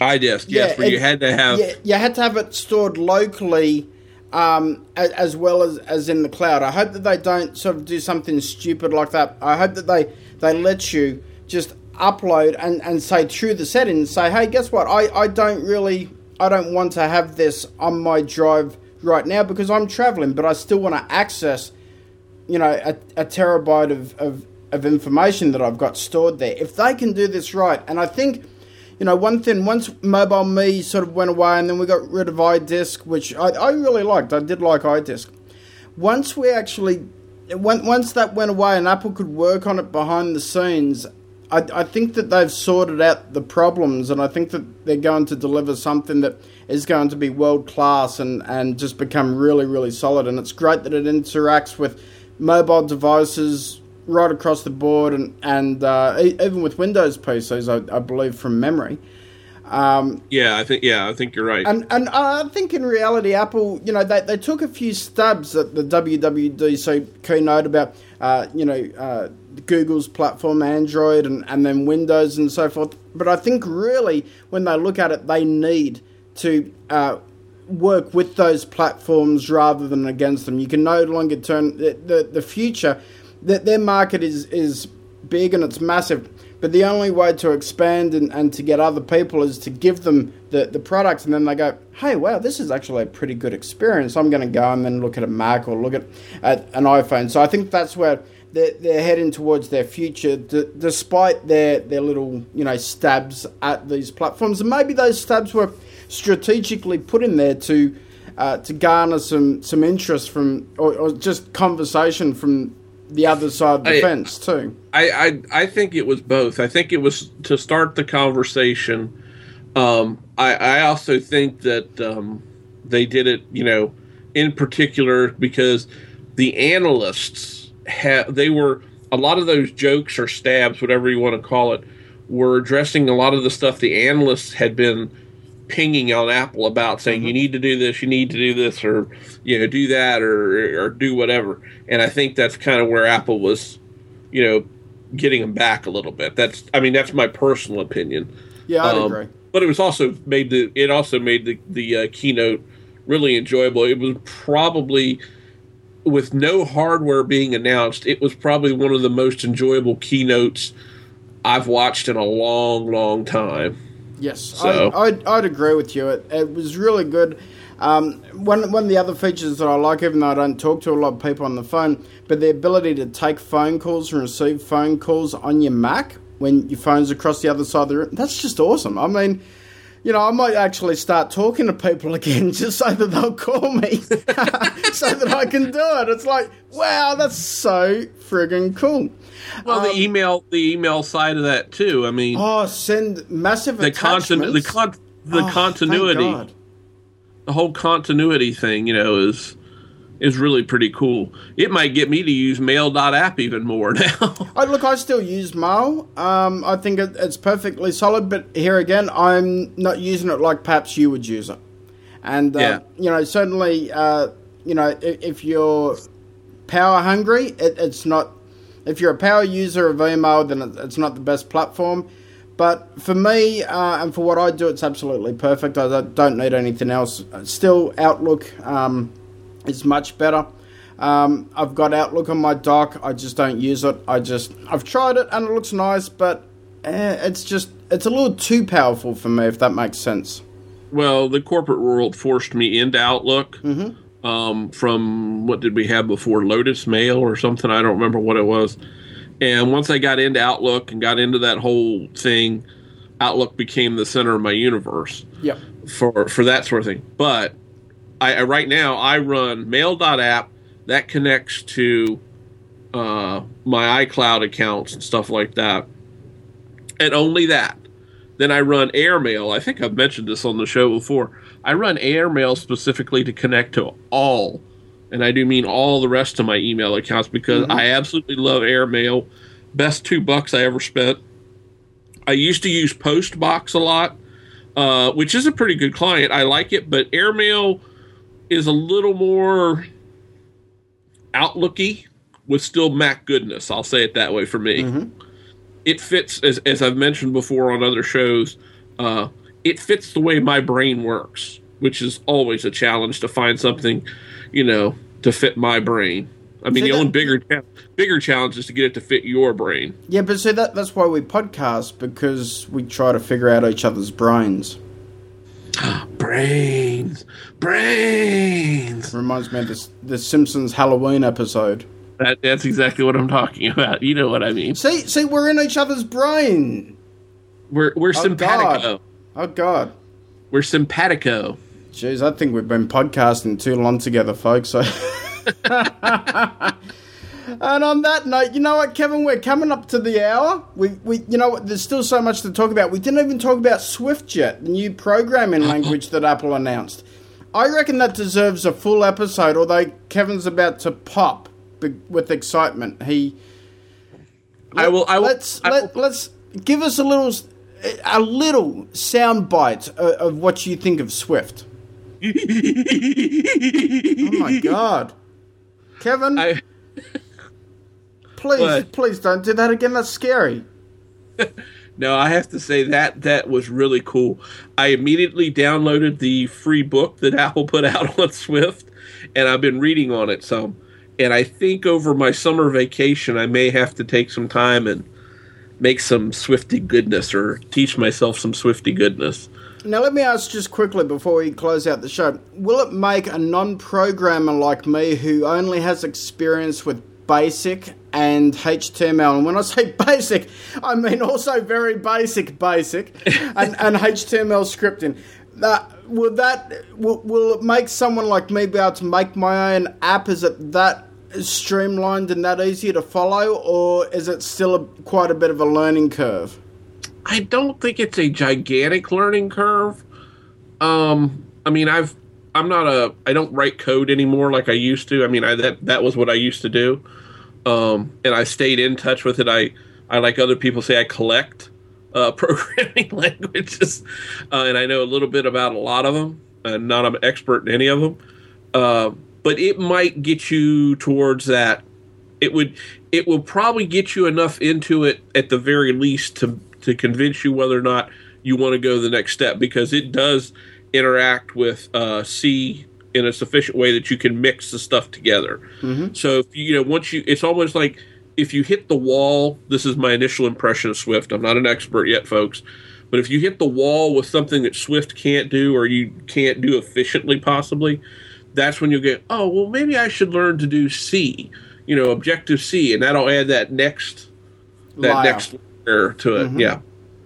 iDisk. Yes, where you had to have. Yeah, you had to have it stored locally, um, as, as well as, as in the cloud. I hope that they don't sort of do something stupid like that. I hope that they they let you just upload and, and say through the settings, say, hey, guess what? I, I don't really I don't want to have this on my drive right now because I'm traveling, but I still want to access you know, a, a terabyte of, of, of information that I've got stored there. If they can do this right, and I think, you know, one thing, once Mobile Me sort of went away and then we got rid of iDisk, which I, I really liked, I did like iDisk. Once we actually, once that went away and Apple could work on it behind the scenes, I, I think that they've sorted out the problems and I think that they're going to deliver something that is going to be world class and, and just become really, really solid. And it's great that it interacts with mobile devices right across the board and, and uh, even with Windows PCs, I, I believe, from memory. Um, Yeah, I think. Yeah, I think you're right. and and I think in reality, Apple, you know, they, they took a few stabs at the WWDC keynote about, uh, you know, uh, Google's platform, Android, and, and then Windows and so forth. But I think really, when they look at it, they need to uh, work with those platforms rather than against them. You can no longer turn the the, the future. That their market is is big and it's massive. But the only way to expand and, and to get other people is to give them the, the products, and then they go, hey, wow, this is actually a pretty good experience. I'm going to go and then look at a Mac or look at, at an iPhone. So I think that's where they're, they're heading towards their future, d- despite their, their little you know stabs at these platforms. And maybe those stabs were strategically put in there to uh, to garner some, some interest from, or, or just conversation from the other side of the I- fence too. I, I I think it was both. I think it was to start the conversation. Um, I I also think that um, they did it, you know, in particular because the analysts have they were a lot of those jokes or stabs, whatever you want to call it, were addressing a lot of the stuff the analysts had been pinging on Apple about, saying you need to do this, you need to do this, or you know, do that, or or do whatever. And I think that's kind of where Apple was, you know, getting them back a little bit. That's, I mean, that's my personal opinion. Yeah, I'd Um, agree. But it was also made the it also made the the uh, keynote really enjoyable. It was probably with no hardware being announced, it was probably one of the most enjoyable keynotes I've watched in a long, long time. Yes, So- I, I'd, I'd agree with you. It, it was really good. Um, one, one of the other features that I like, even though I don't talk to a lot of people on the phone, but the ability to take phone calls and receive phone calls on your Mac when your phone's across the other side of the room, that's just awesome. I mean, you know, I might actually start talking to people *laughs* again just so that they'll call me *laughs* so that I can do it. It's like, wow, that's so friggin' cool. Well, the email the email side of that too. I mean, Oh, send massive the continu- the con- the Oh, continuity, the whole continuity thing, you know, is is really pretty cool. It might get me to use mail.app even more *laughs* now. I, look, I still use Mail. Um, I think it, it's perfectly solid, but here again, I'm not using it like perhaps you would use it. And uh, Yeah. you know, certainly, uh, you know, if, if you're power hungry, it, it's not. If you're a power user of email, then it's not the best platform. But for me uh, and for what I do, it's absolutely perfect. I don't- need anything else. Still, Outlook um, is much better. Um, I've got Outlook on my dock. I just don't use it. I just I've tried it and it looks nice, but eh, it's just it's a little too powerful for me. If that makes sense. well, the corporate world forced me into Outlook. Um, from what did we have before Lotus Mail or something? I don't remember what it was. And once I got into Outlook and got into that whole thing, Outlook became the center of my universe. Yep. for for that sort of thing. But I, I right now I run mail.app that connects to uh, my iCloud accounts and stuff like that, and only that. Then I run Airmail. I think I've mentioned this on the show before. I run Airmail specifically to connect to all, and I do mean all the rest of my email accounts because I absolutely love Airmail. Best two bucks I ever spent. I used to use Postbox a lot uh, which is a pretty good client. I like it, but Airmail is a little more outlooky with still Mac goodness. I'll say it that way for me. It fits, as, as I've mentioned before on other shows, uh, it fits the way my brain works, which is always a challenge to find something, you know, to fit my brain. I mean, See, the only bigger bigger challenge is to get it to fit your brain. Yeah, but see that that's why we podcast because we try to figure out each other's brains. *gasps* Brains, brains. Reminds me of this the Simpsons Halloween episode. That, that's exactly what I'm talking about. You know what I mean. See, see, we're in each other's brain. We're we're Oh, simpatico. God. Oh God. We're simpatico. Jeez, I think we've been podcasting too long together, folks. So. *laughs* and on that note, you know what, Kevin, we're coming up to the hour. We, we, you know what? There's still so much to talk about. We didn't even talk about SwiftJet, the new programming *laughs* language that Apple announced. I reckon that deserves a full episode. Although Kevin's about to pop with excitement. He. I will. I will. let's I let, will- let's give us a little a little soundbite of, of what you think of Swift. *laughs* Oh my god, Kevin! I, *laughs* please, what? please don't do that again. That's scary. *laughs* no, I have to say that that was really cool. I immediately downloaded the free book that Apple put out on Swift, and I've been reading on it some. And I think over my summer vacation, I may have to take some time and make some Swifty goodness or teach myself some Swifty goodness. Now, let me ask just quickly before we close out the show: Will it make a non-programmer like me who only has experience with Basic and HTML? And when I say *laughs* basic, I mean also very basic, basic, *laughs* and, and HTML scripting. That will that will, will it make someone like me be able to make my own app? Is it that streamlined and that easy to follow, or is it still a, quite a bit of a learning curve? I don't think it's a gigantic learning curve. Um, I mean, I've I'm not a I don't write code anymore like I used to. I mean, I that that was what I used to do, um, and I stayed in touch with it. I I like other people say I collect uh, *laughs* programming languages, uh, and I know a little bit about a lot of them. and not an expert in any of them, uh, but it might get you towards that. It would it will probably get you enough into it at the very least to to convince you whether or not you want to go the next step because it does interact with uh, C in a sufficient way that you can mix the stuff together. Mm-hmm. So if you, you know once you, it's almost like if you hit the wall. This is my initial impression of Swift. I'm not an expert yet, folks. But if you hit the wall with something that Swift can't do or you can't do efficiently, possibly, that's when you get, oh, well, maybe I should learn to do C, you know, Objective C, and that'll add that next that next layer to it. Mm-hmm. Yeah.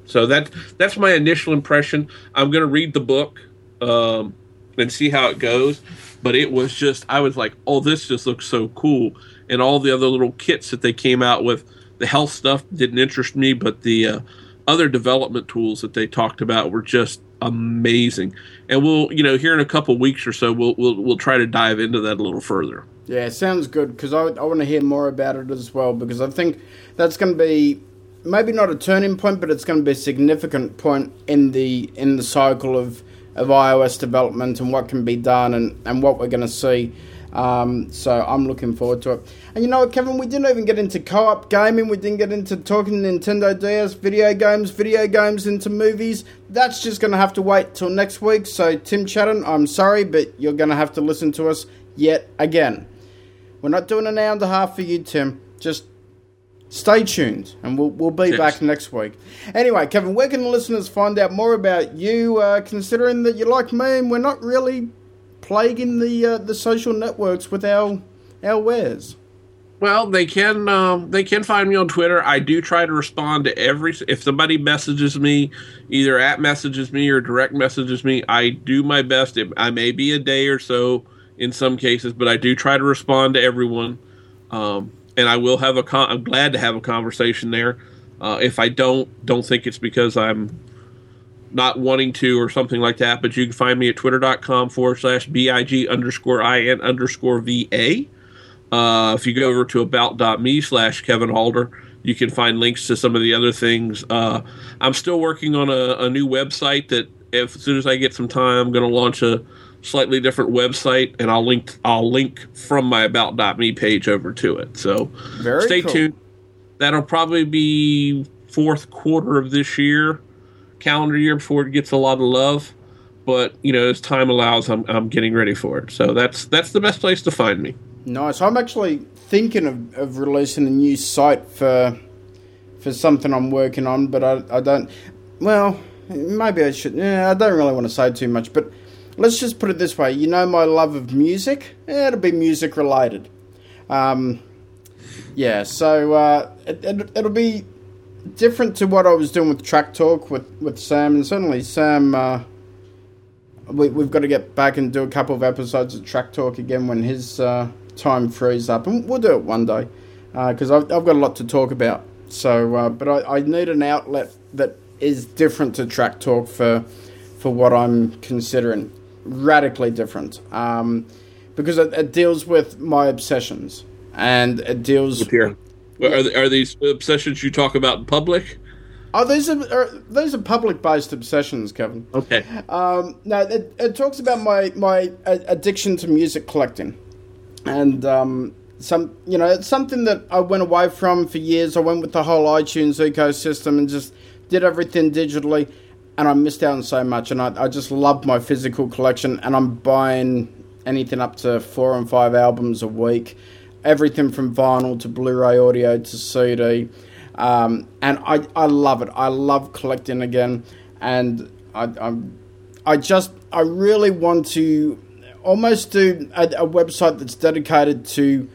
So that that's my initial impression. I'm going to read the book um, and see how it goes. But it was just, I was like, oh, this just looks so cool. And all the other little kits that they came out with, the health stuff didn't interest me, but the uh, other development tools that they talked about were just amazing. And we'll, you know, here in a couple weeks or so, we'll we'll we'll try to dive into that a little further. Yeah, sounds good because I, I want to hear more about it as well because I think that's going to be maybe not a turning point, but it's going to be a significant point in the in the cycle of of iOS development and what can be done and, and what we're going to see. Um, so I'm looking forward to it. And you know what, Kevin, we didn't even get into co-op gaming. We didn't get into talking Nintendo DS, video games, video games into movies. That's just going to have to wait till next week. So Tim Chaten, I'm sorry, but you're going to have to listen to us yet again. We're not doing an hour and a half for you, Tim. Just stay tuned, and we'll we'll be yes. back next week. Anyway, Kevin, where can the listeners find out more about you? Uh, considering that you're like me, and we're not really plaguing the uh, the social networks with our our wares. Well, they can um, they can find me on Twitter. I do try to respond to every if somebody messages me, either at messages me or direct messages me. I do my best. It, I may be a day or so in some cases, but I do try to respond to everyone. Um, and I will have a con- I'm glad to have a conversation there. Uh, if I don't, don't think it's because I'm not wanting to or something like that. But you can find me at twitter.com forward slash big underscore in underscore va. Uh, if you go over to about.me slash Kevin Halder, you can find links to some of the other things. Uh, I'm still working on a, a new website that, if, as soon as I get some time, I'm going to launch a slightly different website, and I'll link I'll link from my about.me page over to it. So Very stay cool. tuned. That'll probably be fourth quarter of this year, calendar year before it gets a lot of love. But you know, as time allows, I'm I'm getting ready for it. So that's that's the best place to find me. Nice. I'm actually thinking of, of releasing a new site for for something I'm working on, but I I don't. Well, maybe I should. Yeah, I don't really want to say too much, but let's just put it this way you know my love of music eh, it'll be music related um, yeah so uh, it, it, it'll be different to what i was doing with track talk with, with sam and certainly sam uh, we, we've got to get back and do a couple of episodes of track talk again when his uh, time frees up and we'll do it one day because uh, I've, I've got a lot to talk about so uh, but I, I need an outlet that is different to track talk for for what i'm considering radically different um, because it, it, deals with my obsessions and it deals. With your, are, are these obsessions you talk about in public? Oh, these are, are these are public-based obsessions, Kevin. Okay. Um, no, it, it, talks about my my addiction to music collecting, and um, some you know it's something that I went away from for years. I went with the whole iTunes ecosystem and just did everything digitally and I missed out on so much. And I, I just love my physical collection, and I'm buying anything up to four and five albums a week, everything from vinyl to Blu-ray audio to CD, um, and I I love it. I love collecting again, and I I'm, I just I really want to almost do a, a website that's dedicated to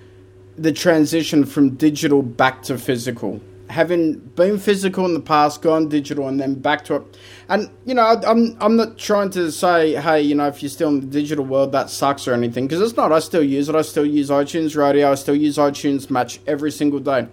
the transition from digital back to physical having been physical in the past, gone digital, and then back to it. And you know, I'm I'm not trying to say, hey, you know, if you're still in the digital world, that sucks or anything, because it's not. I still use it. I still use iTunes Radio. I still use iTunes Match every single day.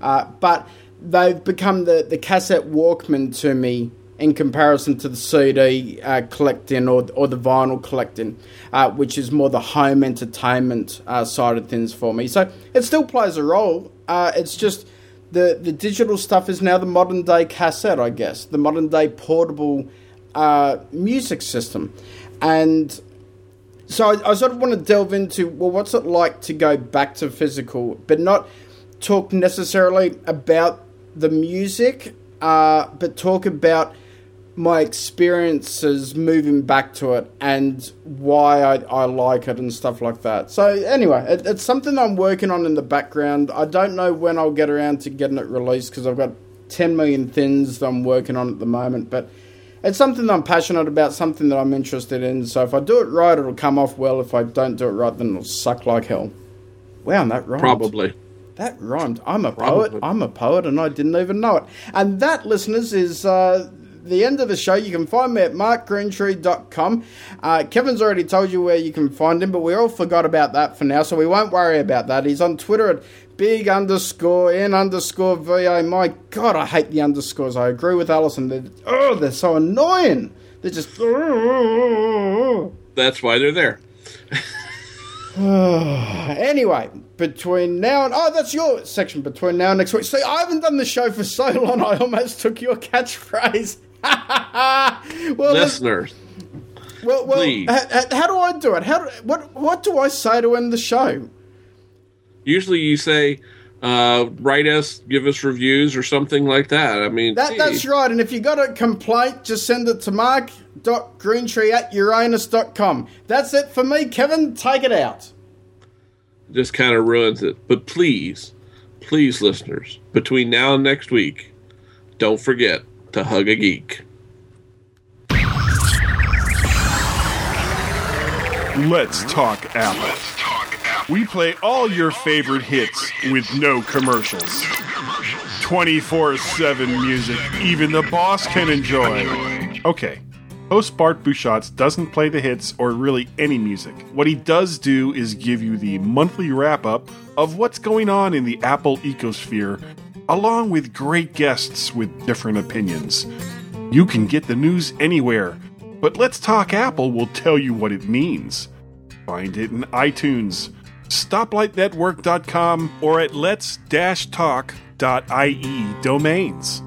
Uh, but they've become the the cassette Walkman to me in comparison to the CD uh, collecting or, or the vinyl collecting, uh, which is more the home entertainment uh, side of things for me. So it still plays a role. Uh, it's just the the digital stuff is now the modern day cassette, I guess, the modern day portable uh, music system, and so I, I, sort of want to delve into well, what's it like to go back to physical, but not talk necessarily about the music, uh, but talk about my experiences moving back to it and why I, I like it and stuff like that. So anyway, it, it's something I'm working on in the background. I don't know when I'll get around to getting it released because I've got 10 million things that I'm working on at the moment, but it's something that I'm passionate about, something that I'm interested in. So if I do it right, it'll come off well. If I don't do it right, then it'll suck like hell. Wow, and that rhymed. Probably. That rhymed. I'm a Probably. poet. I'm a poet, and I didn't even know it. And that, listeners, is uh, the end of the show. You can find me at markgreentree.com. Uh, Kevin's already told you where you can find him, but we all forgot about that for now, so we won't worry about that. He's on Twitter at big underscore n underscore va. My God, I hate the underscores. I agree with Allison. They're, oh, they're so annoying. They're just. That's why they're there. *sighs* anyway, between now and oh, that's your section. Between now and next week. See, I haven't done the show for so *laughs* long. I almost took your catchphrase. *laughs* well, Listeners, well, well please. How, how, do I do it? How do, what what do I say to end the show? Usually, you say, uh, "Write us, give us reviews, or something like that." I mean, that, that's right. And if you got a complaint, just send it to mark.greentree at uranus.com. That's it for me, Kevin. Take it out. Just kind of ruins it. But please, please, listeners, between now and next week, don't forget to hug a geek. Let's talk Apple. We play all your favorite hits with no commercials. 24 7 music, even the boss can enjoy. Okay, host Bart Busschots doesn't play the hits or really any music. What he does do is give you the monthly wrap up of what's going on in the Apple ecosphere along with great guests with different opinions. You can get the news anywhere, but Let's Talk Apple will tell you what it means. Find it in iTunes, stoplightnetwork.com, or at let's-talk.ie domains.